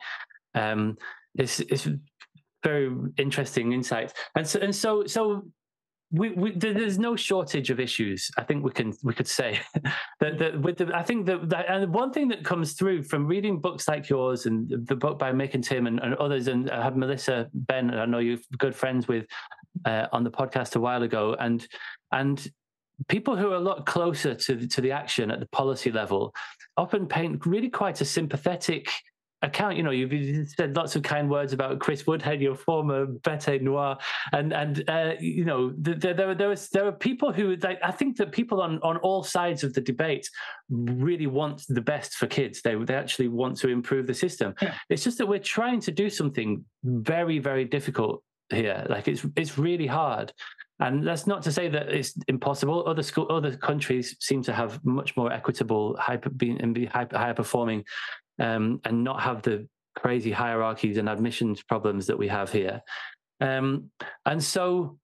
Um, it's it's very interesting insight, and so and so so we, we, there's no shortage of issues. I think we can we could say that, that with the I think that, that, and one thing that comes through from reading books like yours and the book by Mick and Tim and, and others, and I have Melissa Benn, I know you're good friends with uh, on the podcast a while ago, and and people who are a lot closer to to the action at the policy level often paint really quite a sympathetic account. You know, you've said lots of kind words about Chris Woodhead, your former bête noire, and and uh, you know there there there, was, there are people who like, I think that people on on all sides of the debate really want the best for kids. They they actually want to improve the system. Yeah. It's just that we're trying to do something very very difficult here. Like it's it's really hard. And that's not to say that it's impossible. Other school, other countries seem to have much more equitable, hyper, being, and be hyper, higher performing um, and not have the crazy hierarchies and admissions problems that we have here. Um, and so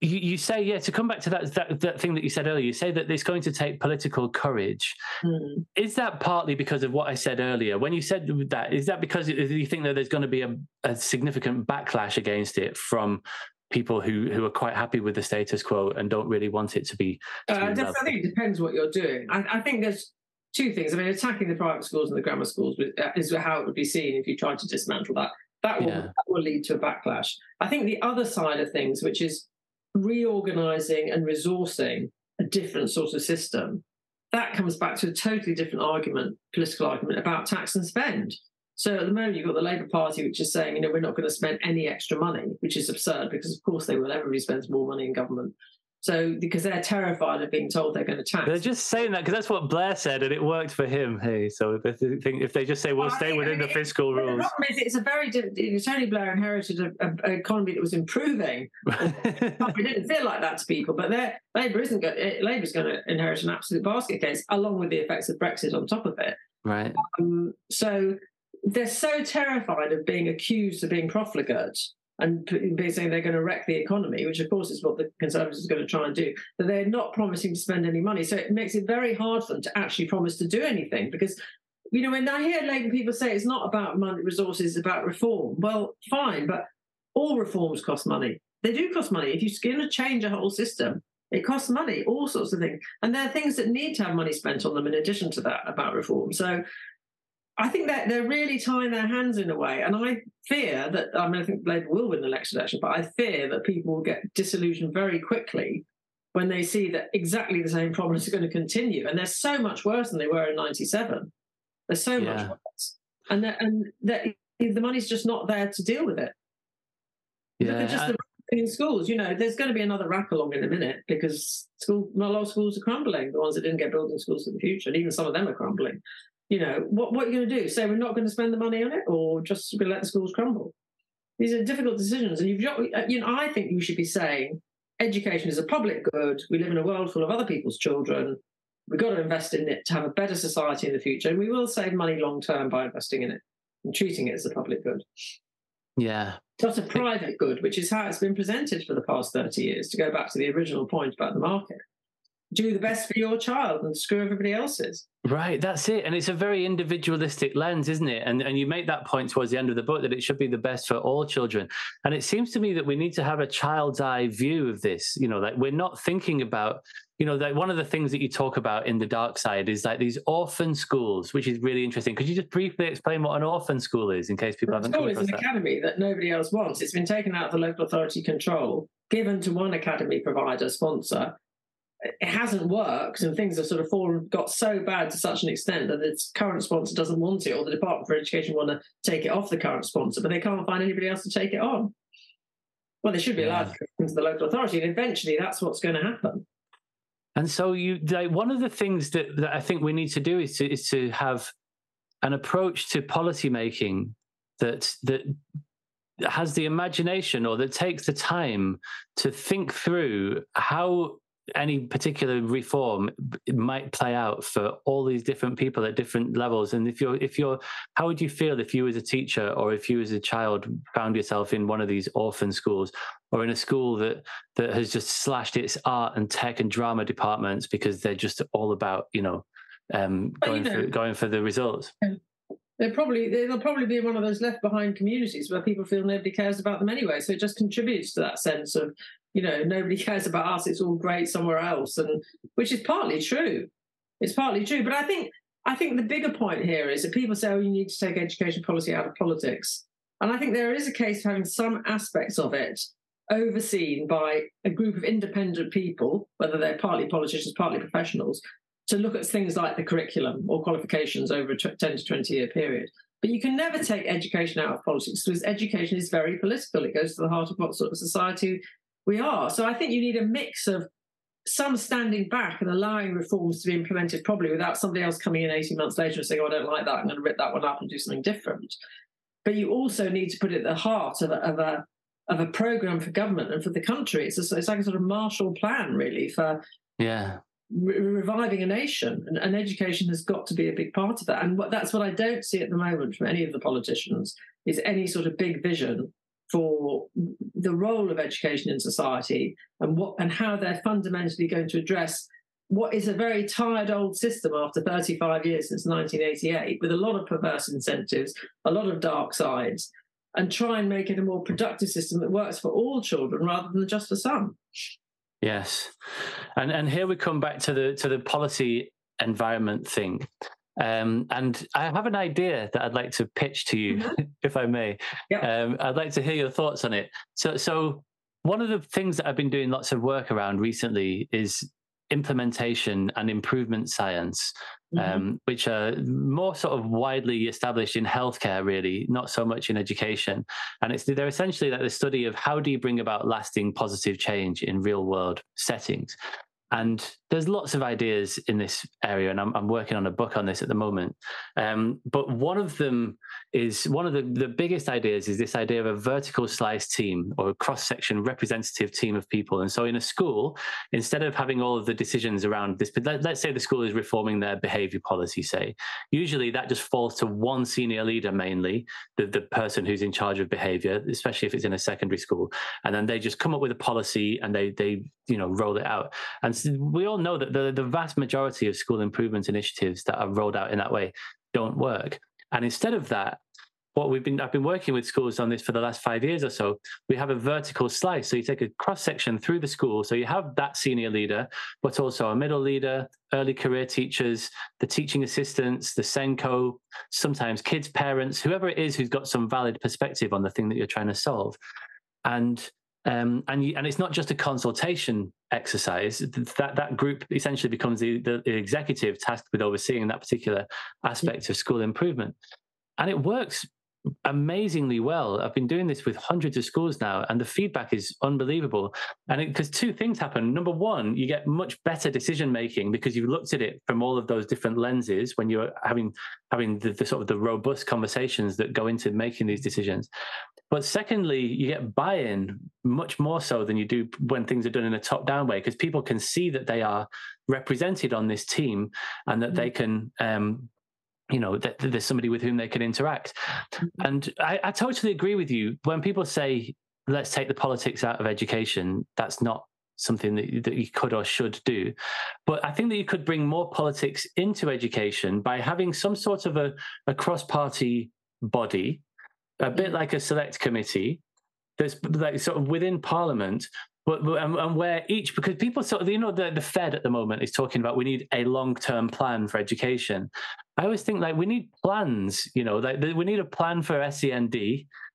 you, you, say, yeah, to come back to that, that, that thing that you said earlier, you say that it's going to take political courage. Mm. Is that partly because of what I said earlier? When you said that, is that because you think that there's going to be a, a significant backlash against it from people who who are quite happy with the status quo and don't really want it to be. To uh, I think it depends what you're doing. I, I, think there's two things. I mean, attacking the private schools and the grammar schools uh, is how it would be seen if you tried to dismantle that. That will, yeah. that will lead to a backlash. I think the other side of things, which is reorganizing and resourcing a different sort of system, that comes back to a totally different argument, political argument about tax and spend. So at the moment, you've got the Labour Party, which is saying, you know, we're not going to spend any extra money, which is absurd because, of course, they will. Everybody spends more money in government. So because they're terrified of being told they're going to tax. They're just saying that because that's what Blair said, and it worked for him. Hey, so if they just say we'll, well stay within the fiscal rules. The problem is, it's a very Tony Blair inherited an economy that was improving. it didn't feel like that to people, but their Labour isn't going. Eh, Labour's going to inherit an absolute basket case, along with the effects of Brexit on top of it. Right. Um, so they're so terrified of being accused of being profligate and being saying they're going to wreck the economy, which of course is what the Conservatives are going to try and do, that they're not promising to spend any money. So it makes it very hard for them to actually promise to do anything because. You know, when I hear Labour people say it's not about money resources, it's about reform. Well, fine, but all reforms cost money. They do cost money. If you're going to change a whole system, it costs money, all sorts of things. And there are things that need to have money spent on them in addition to that about reform. So I think that they're really tying their hands in a way. And I fear that, I mean, I think Labour will win the next election, but I fear that people will get disillusioned very quickly when they see that exactly the same problems are going to continue. And they're so much worse than they were in 97. They're so yeah. much worse. And, that, and that the money's just not there to deal with it. Yeah. just I... in schools, you know, there's going to be another wrap along in a minute because school, a lot of schools are crumbling. The ones that didn't get building schools for the future, and even some of them are crumbling you know, what, what are you going to do? Say we're not going to spend the money on it or just going to let the schools crumble? These are difficult decisions. And you've got, uh, you know, I think you should be saying education is a public good. We live in a world full of other people's children. We've got to invest in it to have a better society in the future. And we will save money long term by investing in it and treating it as a public good. Yeah. Not a private good, which is how it's been presented for the past 30 years, to go back to the original point about the market do the best for your child and screw everybody else's. Right, that's it. And it's a very individualistic lens, isn't it? And and you make that point towards the end of the book that it should be the best for all children. And it seems to me that we need to have a child's eye view of this. You know, like we're not thinking about, you know, like one of the things that you talk about in the dark side is like these orphan schools, which is really interesting. Could you just briefly explain what an orphan school is in case people haven't school is an that? academy that nobody else wants. It's been taken out of the local authority control, given to one academy provider, sponsor, it hasn't worked and things have sort of fallen got so bad to such an extent that its current sponsor doesn't want it or the department for education want to take it off the current sponsor but they can't find anybody else to take it on well they should be allowed yeah. to come to the local authority and eventually that's what's going to happen and so you like one of the things that, that i think we need to do is to is to have an approach to policy making that that has the imagination or that takes the time to think through how any particular reform might play out for all these different people at different levels. And if you're if you're how would you feel if you as a teacher or if you as a child found yourself in one of these orphan schools or in a school that that has just slashed its art and tech and drama departments because they're just all about you know um, going you know, for going for the results they're probably they'll probably be one of those left behind communities where people feel nobody cares about them anyway. So it just contributes to that sense of you know nobody cares about us. It's all great somewhere else. And which is partly true. It's partly true. But i think i think the bigger point here is that people say oh you need to take education policy out of politics. And i think there is a case for having some aspects of it overseen by a group of independent people whether they're partly politicians partly professionals to look at things like the curriculum or qualifications over a 10 to 20 year period But you can never take education out of politics because education is very political. It goes to the heart of what sort of society we are. So I think you need a mix of some standing back and allowing reforms to be implemented probably without somebody else coming in 18 months later and saying, oh, I don't like that, I'm going to rip that one up and do something different. But you also need to put it at the heart of a, of a, of a program for government and for the country. It's, a, it's like a sort of Marshall Plan, really, for yeah re- reviving a nation. And, and, education has got to be a big part of that. And what, that's what I don't see at the moment from any of the politicians is any sort of big vision for the role of education in society and what and how they're fundamentally going to address what is a very tired old system after 35 years since 1988 with a lot of perverse incentives a lot of dark sides and try and make it a more productive system that works for all children rather than just for some yes and and here we come back to the to the policy environment thing um, and I have an idea that I'd like to pitch to you, mm-hmm. if I may. Yeah. Um, I'd like to hear your thoughts on it. So, so one of the things that I've been doing lots of work around recently is implementation and improvement science, mm-hmm. um, which are more sort of widely established in healthcare, really, not so much in education. And it's they're essentially like the study of how do you bring about lasting positive change in real world settings. And there's lots of ideas in this area, and I'm, I'm working on a book on this at the moment. Um, but one of them is one of the, the biggest ideas is this idea of a vertical slice team or a cross section representative team of people. And so in a school, instead of having all of the decisions around this, but let, us say the school is reforming their behavior policy, say, usually that just falls to one senior leader mainly, the, the person who's in charge of behavior, especially if it's in a secondary school. And then they just come up with a policy and they, they you know, roll it out. And so we all know that the, the vast majority of school improvement initiatives that are rolled out in that way don't work. And instead of that, what we've been I've been working with schools on this for the last five years or so. We have a vertical slice. So you take a cross section through the school. So you have that senior leader, but also a middle leader, early career teachers, the teaching assistants, the SENCo, sometimes kids' parents, whoever it is who's got some valid perspective on the thing that you're trying to solve. And um, and you, and it's not just a consultation exercise. That that group essentially becomes the, the executive tasked with overseeing that particular aspect of school improvement, and it works amazingly well. I've been doing this with hundreds of schools now, and the feedback is unbelievable. And because two things happen. Number one, you get much better decision making because you've looked at it from all of those different lenses when you're having having the, the sort of the robust conversations that go into making these decisions. But secondly, you get buy-in much more so than you do when things are done in a top-down way because people can see that they are represented on this team and that mm-hmm. they can um, you know that there's somebody with whom they can interact mm-hmm. and I, I, totally agree with you when people say let's take the politics out of education that's not something that, that you could or should do but i think that you could bring more politics into education by having some sort of a, a cross-party body a bit mm-hmm. like a select committee That's like sort of within parliament but, and, and, where each because people sort of you know the, the fed at the moment is talking about we need a long-term plan for education i always think like we need plans you know like we need a plan for SEND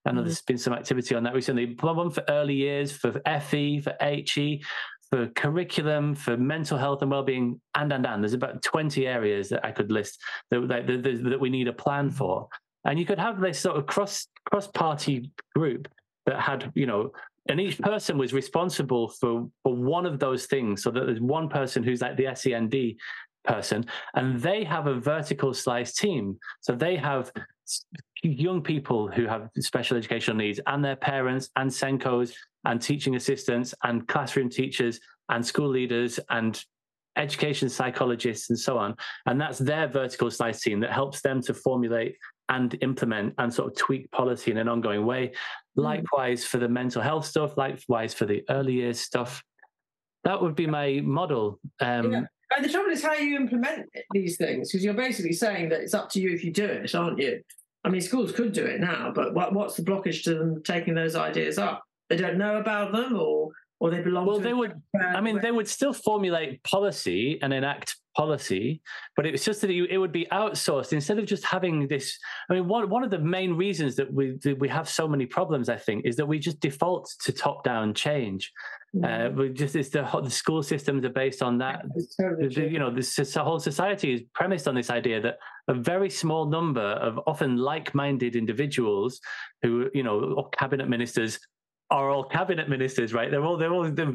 I know mm-hmm. there's been some activity on that recently. One for early years, for FE, for HE, for curriculum, for mental health and well-being, and and and. There's about 20 areas that I could list that that, that, that we need a plan for. And you could have this sort of cross cross party group that had you know and each person was responsible for for one of those things. So that there's one person who's like the SEND person and they have a vertical slice team. So they have young people who have special educational needs and their parents and SENCos and teaching assistants and classroom teachers and school leaders and education psychologists and so on. And that's their vertical slice team that helps them to formulate and implement and sort of tweak policy in an ongoing way. Hmm. Likewise for the mental health stuff, likewise for the early years stuff. That would be my model. Um, yeah. And the trouble is how you implement these things, because you're basically saying that it's up to you if you do it, aren't you? I mean, schools could do it now, but what, what's the blockage to them taking those ideas up? They don't know about them, or or they belong well to. they would i mean they would still formulate policy and enact policy but it was just that it would be outsourced instead of just having this i mean one, one of the main reasons that we that we have so many problems i think is that we just default to top down change. Uh, we just it's the, the school systems are based on that. Totally the- you know this, this whole society is premised on this idea that a very small number of often like-minded individuals who you know or cabinet ministers are all cabinet ministers right they're all they're all they're,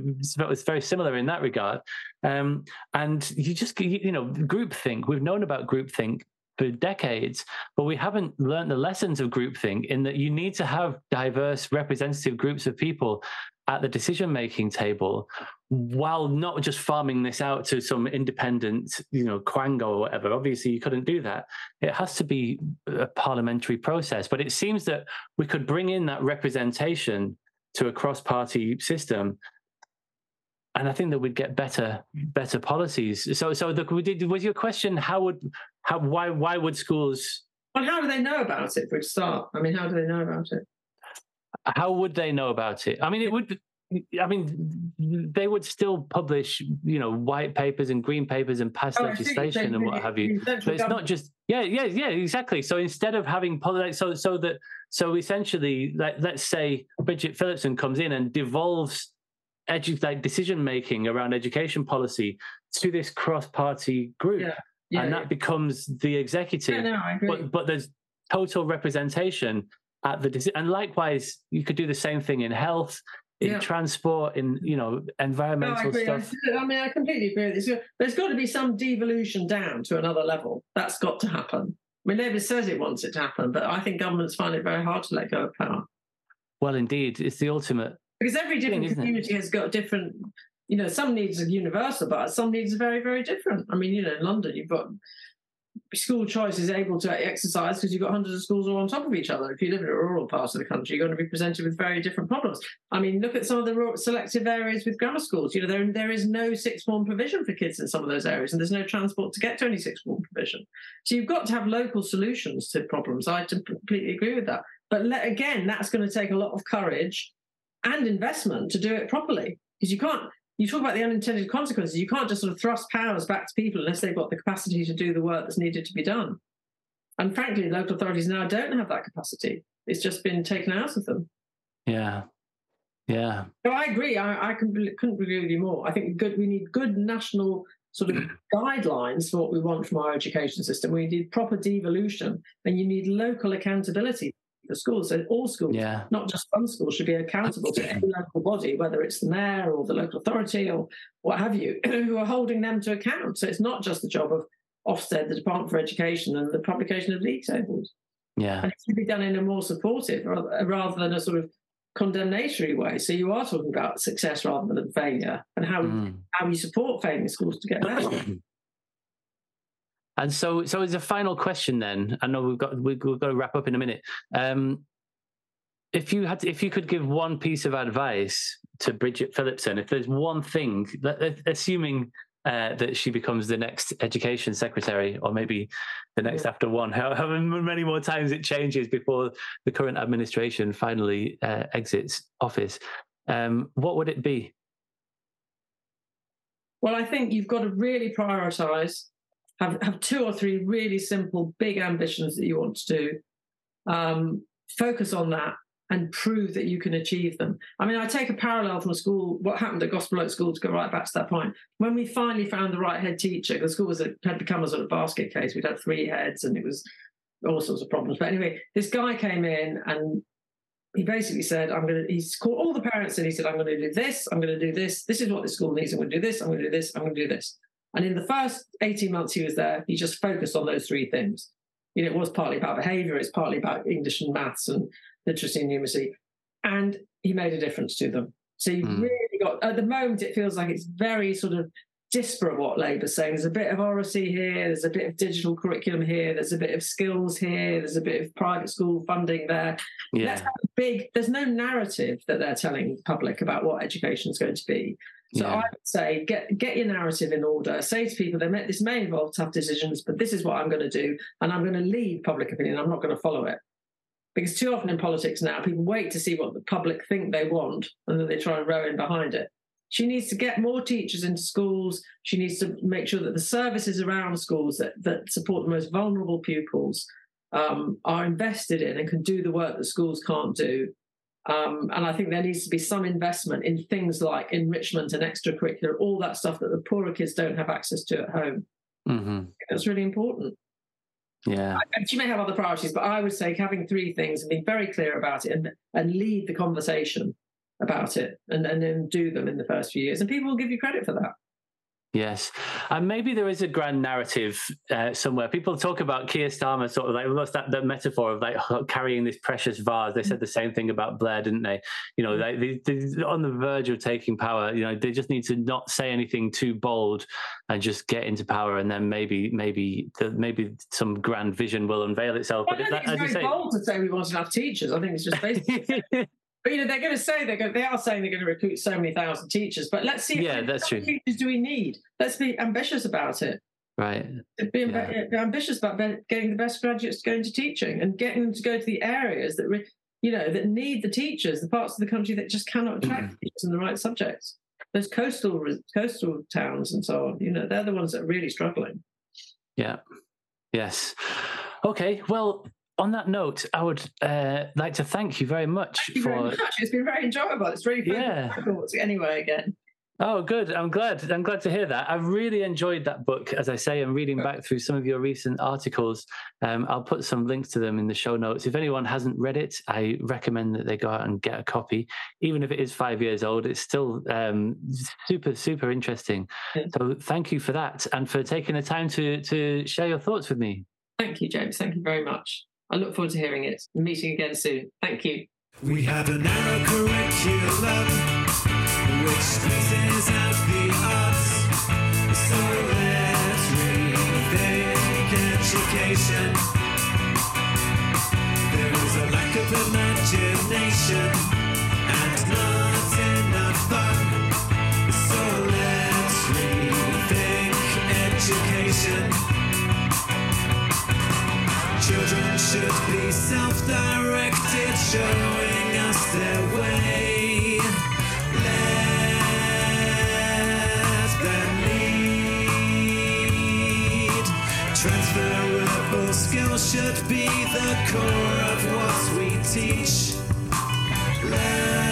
it's very similar in that regard um, and you just you, you know groupthink we've known about groupthink for decades but we haven't learned the lessons of groupthink in that you need to have diverse representative groups of people at the decision making table while not just farming this out to some independent, you know, quango or whatever. Obviously, you couldn't do that. It has to be a parliamentary process. But it seems that we could bring in that representation to a cross-party system. And I think that we'd get better, better policies. So, so the, was your question? How would, how, why, why would schools? Well, how do they know about it for a start? I mean, how do they know about it? How would they know about it? I mean, it would. I mean, they would still publish, you know, white papers and green papers and pass Oh, legislation and what have you. But it's not just yeah, yeah, yeah, exactly. So instead of having poli- so so that so essentially, let, let's say Bridget Phillipson comes in and devolves edu- like decision making around education policy to this cross-party group, Yeah, yeah, and yeah. that becomes the executive Yeah, no, but but there's total representation at the and likewise you could do the same thing in health in Yeah. transport in you know No, environmental agree. stuff I, mean, I completely agree with this. There's got to be some devolution down to another level. That's got to happen. I mean, Labour says it wants it to happen, but I think governments find it very hard to let go of power well indeed it's the ultimate because every different isn't community has got different. You know, some needs are universal, but some needs are very, very different. I mean, you know, in London, you've got school choice is able to exercise because you've got hundreds of schools all on top of each other. If you live in a rural part of the country, you're going to be presented with very different problems. I mean, look at some of the selective areas with grammar schools. You know, there there is no sixth form provision for kids in some of those areas, and there's no transport to get to any sixth form provision. So you've got to have local solutions to problems. I completely agree with that. But let, again, that's going to take a lot of courage and investment to do it properly because you can't you talk about the unintended consequences. You can't just sort of thrust powers back to people unless they've got the capacity to do the work that's needed to be done. And frankly, local authorities now don't have that capacity. It's just been taken out of them. yeah yeah So I agree. I, I couldn't couldn't agree with you more. I think good. We need good national sort of guidelines for what we want from our education system. We need proper devolution, and you need local accountability for schools. So all schools, yeah not just some schools, should be accountable to any local body, whether it's the mayor or the local authority or what have you, who are holding them to account. So it's not just the job of Ofsted, the Department for Education, and the publication of league tables. yeah And it should be done in a more supportive rather, rather than a sort of condemnatory way. So you are talking about success rather than failure and how, Mm. how you support failing schools to get better. and so so as a final question then i know we've got we've got to wrap up in a minute um if you had if you could give one piece of advice to bridget phillipson if there's one thing that- assuming uh, that she becomes the next education secretary, or maybe the next after one. However many more times it changes before the current administration finally uh, exits office, um, what would it be? Well, I think you've got to really prioritize, have, have two or three really simple, big ambitions that you want to do. Um, focus on that and prove that you can achieve them. I mean, I take a parallel from a school, what happened at Gospel Oak School to go right back to that point. When we finally found the right head teacher, the school was a, had become a sort of basket case. We'd had three heads and it was all sorts of problems. But anyway, this guy came in and he basically said, I'm going to, he's called all the parents and he said, I'm going to do this, I'm going to do this, this is what the school needs, I'm going to do this, I'm going to do this, I'm going to do this. And in the first 18 months he was there, he just focused on those three things. You know, it was partly about behavior, it's partly about English and maths and literacy and numeracy. And he made a difference to them. So you've Mm. really got, at the moment, it feels like it's very sort of disparate what Labour's saying. There's a bit of oracy here, there's a bit of digital curriculum here, there's a bit of skills here, there's a bit of private school funding there. Yeah, big, there's no narrative that they're telling the public about what education is going to be. So Yeah. I would say get get your narrative in order. Say to people, they this may involve tough decisions, but this is what I'm going to do, and I'm going to lead public opinion. I'm not going to follow it Because too often in politics now, people wait to see what the public think they want and then they try and row in behind it. She needs to get more teachers into schools. She needs to make sure that the services around schools that, that support the most vulnerable pupils um, are invested in and can do the work that schools can't do. Um, and I think there needs to be some investment in things like enrichment and extracurricular, all that stuff that the poorer kids don't have access to at home. Mm-hmm. That's really important. Yeah. And she may have other priorities, but I would say having three things and being very clear about it and, and lead the conversation about it and, and then do them in the first few years. And people will give you credit for that. Yes, and maybe there is a grand narrative uh, somewhere. People talk about Keir Starmer, sort of like what's that, that metaphor of like carrying this precious vase. They said the same thing about Blair, didn't they? You know, they, they, on the verge of taking power. You know, they just need to not say anything too bold and just get into power, and then maybe, maybe, the, maybe some grand vision will unveil itself. Well, but I think it's very say, bold to say we want enough teachers. I think it's just basically. But you know, they're going to say they're going, they are saying they're going to recruit so many thousand teachers. But let's see. Yeah, that's true. Teachers do we need? Let's be ambitious about it. Right. Be, yeah. be ambitious about getting the best graduates to go into teaching and getting them to go to the areas that re, you know that need the teachers, the parts of the country that just cannot attract mm. teachers in the right subjects. Those coastal coastal towns and so on. You know, they're the ones that are really struggling. Yeah. Yes. Okay. Well, on that note, I would uh, like to thank you very much thank you for. Very much. It's been very enjoyable. It's really fun. Yeah. Anyway, again. Oh, good. I'm glad. I'm glad to hear that. I've really enjoyed that book. As I say, I'm reading back through some of your recent articles. Um, I'll put some links to them in the show notes. If anyone hasn't read it, I recommend that they go out and get a copy. Even if it is five years old, it's still um, super, super interesting. So thank you for that and for taking the time to to share your thoughts with me. Thank you, James. Thank you very much. I look forward to hearing it meeting again soon. Thank you. We have a narrow curriculum which squeezes out the arts. So let's rethink education. There is a lack of imagination and not enough fun. So let's rethink education. Children should be self-directed, showing us their way. Let them lead. Transferable skills should be the core of what we teach. Let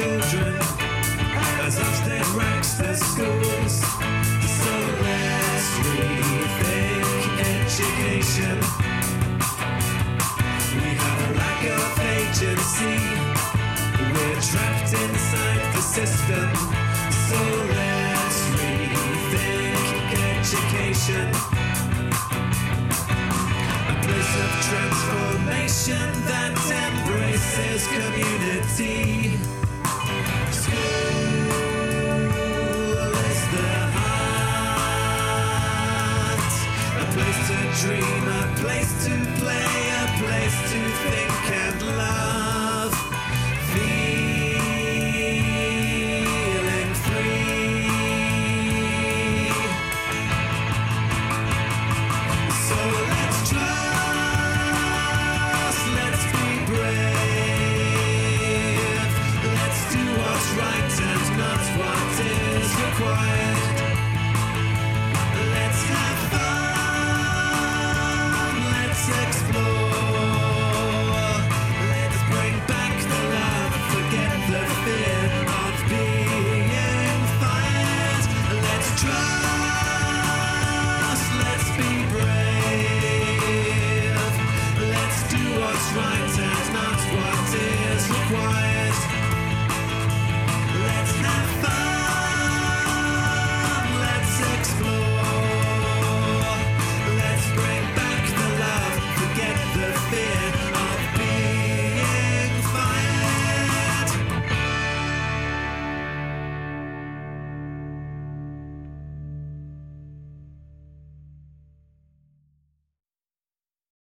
children as Ofsted ranks the schools. So let's rethink education. We have a lack of agency. We're trapped inside the system. So let's rethink education. A place of transformation that embraces community. dream, a place to play, a place to think.